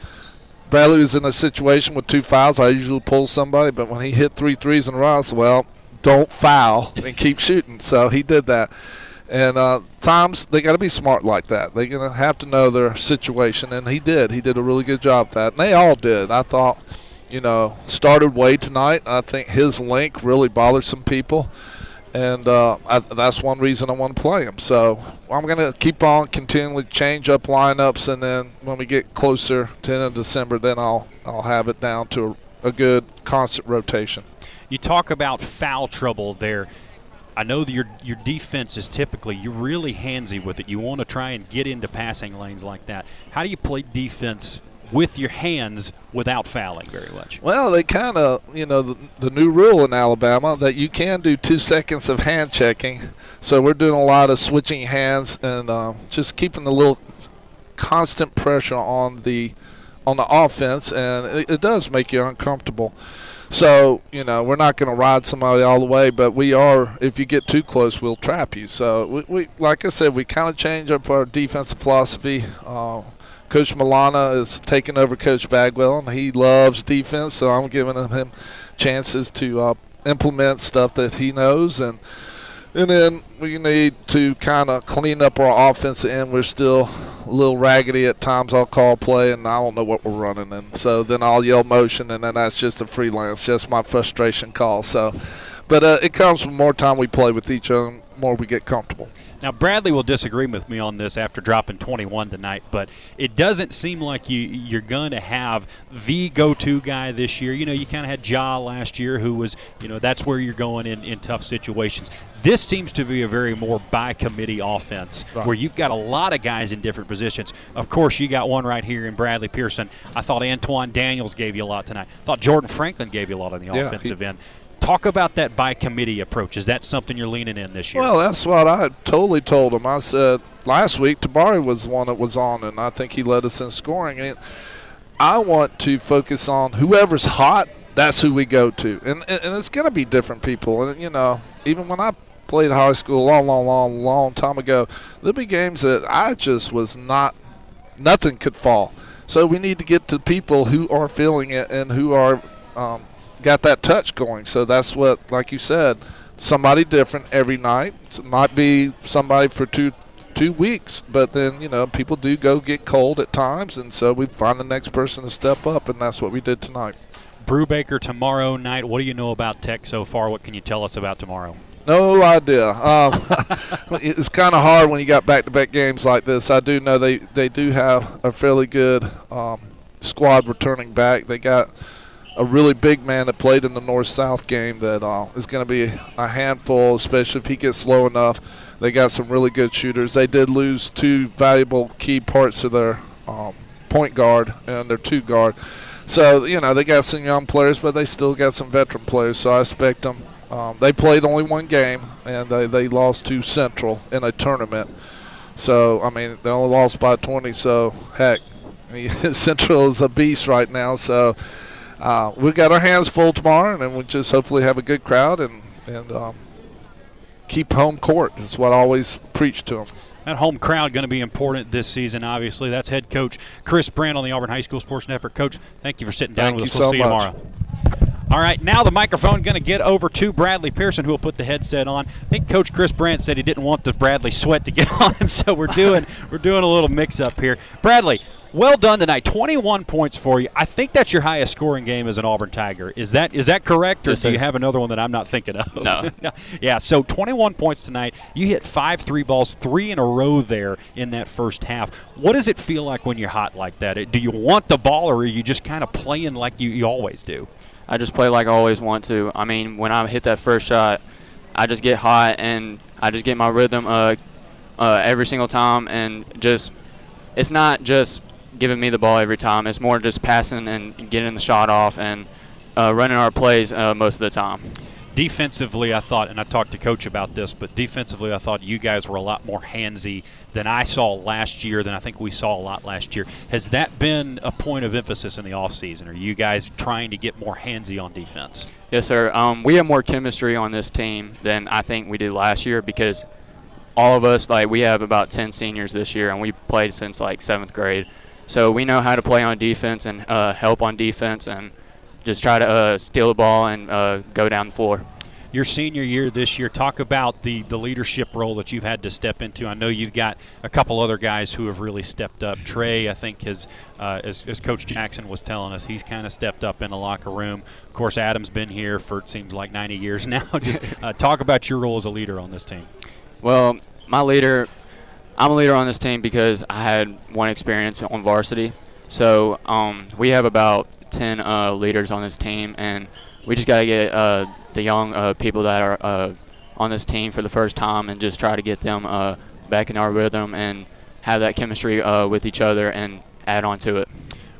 Bradley was in a situation with two fouls. I usually pull somebody, but when he hit three threes in a row, I said, well, don't foul and keep shooting. So he did that. And uh, times they got to be smart like that. They're gonna have to know their situation, and he did. He did a really good job at that, and they all did. I thought, you know, started way tonight. I think his link really bothered some people, and uh, I, that's one reason I want to play him. So I'm gonna keep on continually change up lineups, and then when we get closer to end of December, then I'll I'll have it down to a, a good constant rotation. You talk about foul trouble there. I know that your your defense is typically you're really handsy with it. You want to try and get into passing lanes like that. How do you play defense with your hands without fouling very much? Well, they kind of, you know, the, the new rule in Alabama that you can do two seconds of hand checking. So we're doing a lot of switching hands and uh, just keeping the little constant pressure on the on the offense, and it, it does make you uncomfortable. So, you know, we're not going to ride somebody all the way, but we are, if you get too close, we'll trap you. So, we, we like I said, we kind of change up our defensive philosophy. Uh, Coach Milana is taking over Coach Bagwell, and he loves defense, so I'm giving him, chances to uh, implement stuff that he knows. And and then we need to kind of clean up our offensive end. We're still a little raggedy at times. I'll call play, and I don't know what we're running. And so then I'll yell motion, and then that's just a freelance, just my frustration call. So, but uh, it comes with more time we play with each other, more we get comfortable. Now, Bradley will disagree with me on this after dropping 21 tonight, but it doesn't seem like you, you're going to have the go to guy this year. You know, you kind of had Ja last year, who was, you know, that's where you're going in, in tough situations. This seems to be a very more by committee offense Right. where you've got a lot of guys in different positions. Of course, you got one right here in Bradley Pearson. I thought Antoine Daniels gave you a lot tonight. I thought Jordan Franklin gave you a lot on the Yeah, offensive he- end. Talk about that by committee approach. Is that something you're leaning in this year? Well, that's what I totally told him. I said last week Tabari was the one that was on, and I think he led us in scoring. And I want to focus on whoever's hot. That's who we go to, and and, it's going to be different people. And you know, even when I played high school a long, long, long, long time ago, there'll be games that I just was not. Nothing could fall. So we need to get to people who are feeling it and who are um, got that touch going. So that's what, like you said, somebody different every night. It might be somebody for two two weeks, but then you know people do go get cold at times, and so we find the next person to step up, and that's what we did tonight. Brewbaker tomorrow night. What do you know about Tech so far? What can you tell us about tomorrow? No idea. Um, it's kind of hard when you got back-to-back games like this. I do know they, they do have a fairly good um, squad returning back. They got a really big man that played in the North-South game that uh, is going to be a handful, especially if he gets slow enough. They got some really good shooters. They did lose two valuable key parts of their um, point guard and their two guard. So you know they got some young players, but they still got some veteran players. So I expect them. Um, they played only one game, and they, they lost to Central in a tournament. So I mean they only lost by 20. So heck, Central is a beast right now. So uh, we got our hands full tomorrow, and then we just hopefully have a good crowd and and um, keep home court. Is what I always preach to them. That home crowd going to be important this season, obviously. That's head coach Chris Brandt on the Auburn High School Sports Network. Coach, thank you for sitting down Thank with us. We'll so see you much. tomorrow. All right, now the microphone going to get over to Bradley Pearson, who will put the headset on. I think Coach Chris Brandt said he didn't want the Bradley sweat to get on him, so we're doing we're doing a little mix up here. Bradley, well done tonight. 21 points for you. I think that's your highest scoring game as an Auburn Tiger. Is that is that correct, or Yes, do you have another one that I'm not thinking of? No. yeah, so 21 points tonight. You hit five three balls, three in a row there in that first half. What does it feel like when you're hot like that? Do you want the ball, or are you just kind of playing like you, you always do? I just play like I always want to. I mean, when I hit that first shot, I just get hot and I just get my rhythm uh, uh, every single time. And just, it's not just giving me the ball every time. It's more just passing and getting the shot off and uh, running our plays uh, most of the time. Defensively, I thought, and I talked to Coach about this, but defensively, I thought you guys were a lot more handsy than I saw last year, than I think we saw a lot last year. Has that been a point of emphasis in the offseason? Are you guys trying to get more handsy on defense? Yes, sir. Um, we have more chemistry on this team than I think we did last year because all of us, like, we have about 10 seniors this year, and we played since like seventh grade. So we know how to play on defense and uh, help on defense and just try to uh, steal the ball and uh, go down the floor. your senior year this year. Talk about the the leadership role that you've had to step into. I know you've got a couple other guys who have really stepped up. Trey, I think, has uh, as, as Coach Jackson was telling us, he's kind of stepped up in the locker room. Of course, Adam's been here for it seems like 90 years now. Just uh, talk about your role as a leader on this team. Well, my leader, I'm a leader on this team because I had one experience on varsity. So um, we have about 10 uh, leaders on this team, and we just got to get uh, the young uh, people that are uh, on this team for the first time and just try to get them uh, back in our rhythm and have that chemistry uh, with each other and add on to it.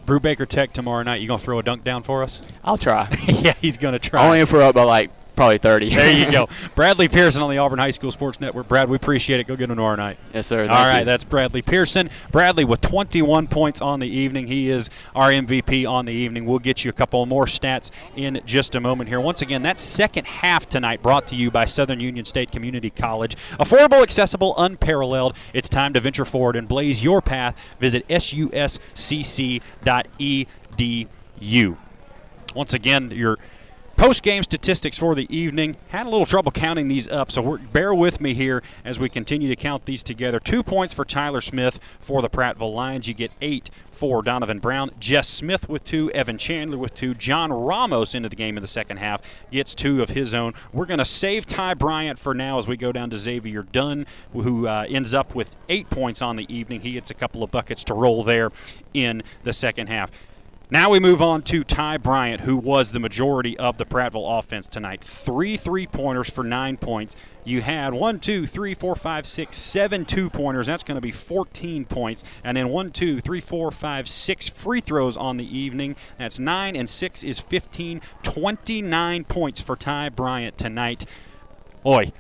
Brewbaker Tech tomorrow night. You gonna throw a dunk down for us? I'll try. yeah, he's gonna try. Only if we're up by like probably 30. there you go. Bradley Pearson on the Auburn High School Sports Network. Brad, we appreciate it. Go get him tomorrow night. Yes, sir. All right, you. that's Bradley Pearson. Bradley with 21 points on the evening. He is our MVP on the evening. We'll get you a couple more stats in just a moment here. Once again, that second half tonight brought to you by Southern Union State Community College. Affordable, accessible, unparalleled. It's time to venture forward and blaze your path. Visit suscc.edu. Once again, your Post game statistics for the evening. Had a little trouble counting these up, so bear with me here as we continue to count these together. Two points for Tyler Smith for the Prattville Lions. You get eight for Donovan Brown. Jess Smith with two, Evan Chandler with two. John Ramos into the game in the second half gets two of his own. We're going to save Ty Bryant for now as we go down to Xavier Dunn, who uh, ends up with eight points on the evening. He gets a couple of buckets to roll there in the second half. Now we move on to Ty Bryant, who was the majority of the Prattville offense tonight. Three three pointers for nine points. You had one, two, three, four, five, six, seven two pointers. That's going to be 14 points. And then one, two, three, four, five, six free throws on the evening. That's nine, and six is 15. 29 points for Ty Bryant tonight. Boy,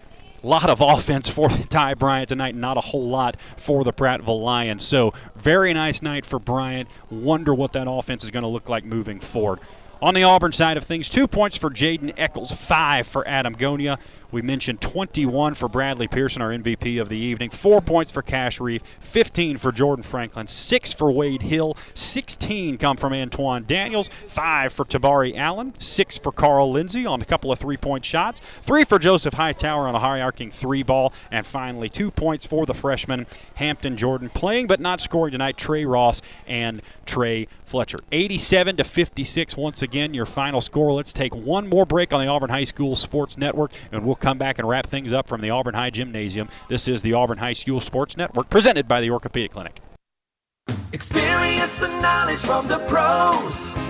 lot of offense for Ty Bryant tonight, not a whole lot for the Prattville Lions. So, very nice night for Bryant. Wonder what that offense is going to look like moving forward. On the Auburn side of things, two points for Jaden Eccles, five for Adam Gonya. We mentioned 21 for Bradley Pearson, our MVP of the evening. Four points for Cash Reef, 15 for Jordan Franklin, six for Wade Hill, 16 come from Antoine Daniels, five for Tabari Allen, six for Carl Lindsay on a couple of three point shots, three for Joseph Hightower on a high arcing three ball, and finally two points for the freshman Hampton Jordan, playing but not scoring tonight, Trey Ross and Trey Fletcher. 87 to 56 once again, your final score. Let's take one more break on the Auburn High School Sports Network, and we'll come back and wrap things up from the Auburn High Gymnasium. This is the Auburn High School Sports Network presented by the Orthopedic Clinic. Experience and knowledge from the pros.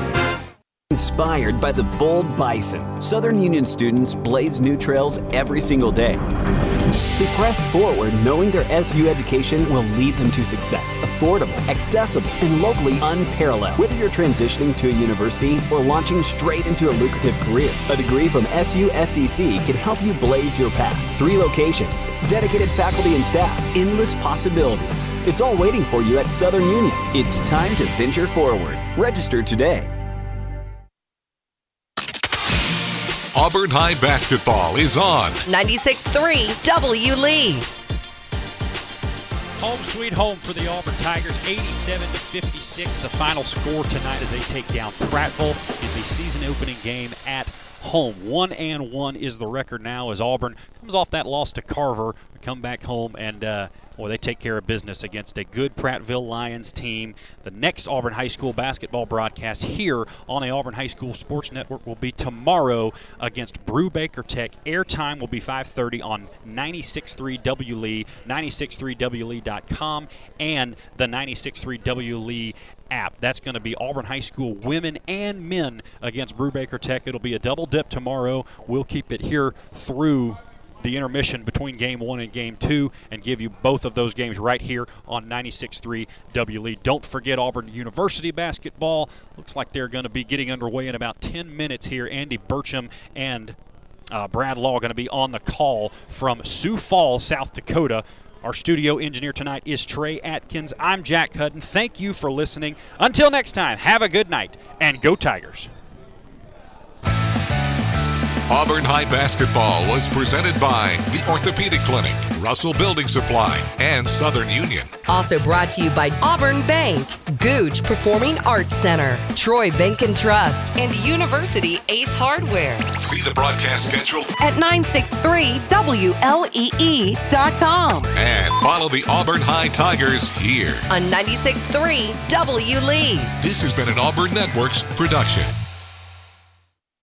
Inspired by the bold bison, Southern Union students blaze new trails every single day. They press forward knowing their SU education will lead them to success. Affordable, accessible, and locally unparalleled. Whether you're transitioning to a university or launching straight into a lucrative career, a degree from SU SDC can help you blaze your path. Three locations, dedicated faculty and staff, endless possibilities. It's all waiting for you at Southern Union. It's time to venture forward. Register today. Auburn High basketball is on. 96.3 W. Lee. Home sweet home for the Auburn Tigers, 87 to 56. The final score tonight as they take down Prattville in the season opening game at home. One and one is the record now as Auburn comes off that loss to Carver. Come back home and uh, Boy, they take care of business against a good Prattville Lions team. The next Auburn High School basketball broadcast here on the Auburn High School Sports Network will be tomorrow against Brewbaker Tech. Airtime will be 5:30 on 96.3 W Lee, 96.3wlee.com, and the 96.3 W Lee app. That's going to be Auburn High School women and men against Brewbaker Tech. It'll be a double dip tomorrow. We'll keep it here through the intermission between game one and game two and give you both of those games right here on 96.3 W Lee. Don't forget Auburn University basketball. Looks like they're going to be getting underway in about 10 minutes here. Andy Burcham and uh, Brad Law going to be on the call from Sioux Falls, South Dakota. Our studio engineer tonight is Trey Atkins. I'm Jack Hutton. Thank you for listening. Until next time, have a good night and go Tigers. Auburn High Basketball was presented by the Orthopedic Clinic, Russell Building Supply, and Southern Union. Also brought to you by Auburn Bank, Gogue Performing Arts Center, Troy Bank and Trust, and University Ace Hardware. See the broadcast schedule At 963WLEE.com and follow the Auburn High Tigers here. on 96.3 W Lee. This has been an Auburn Networks production.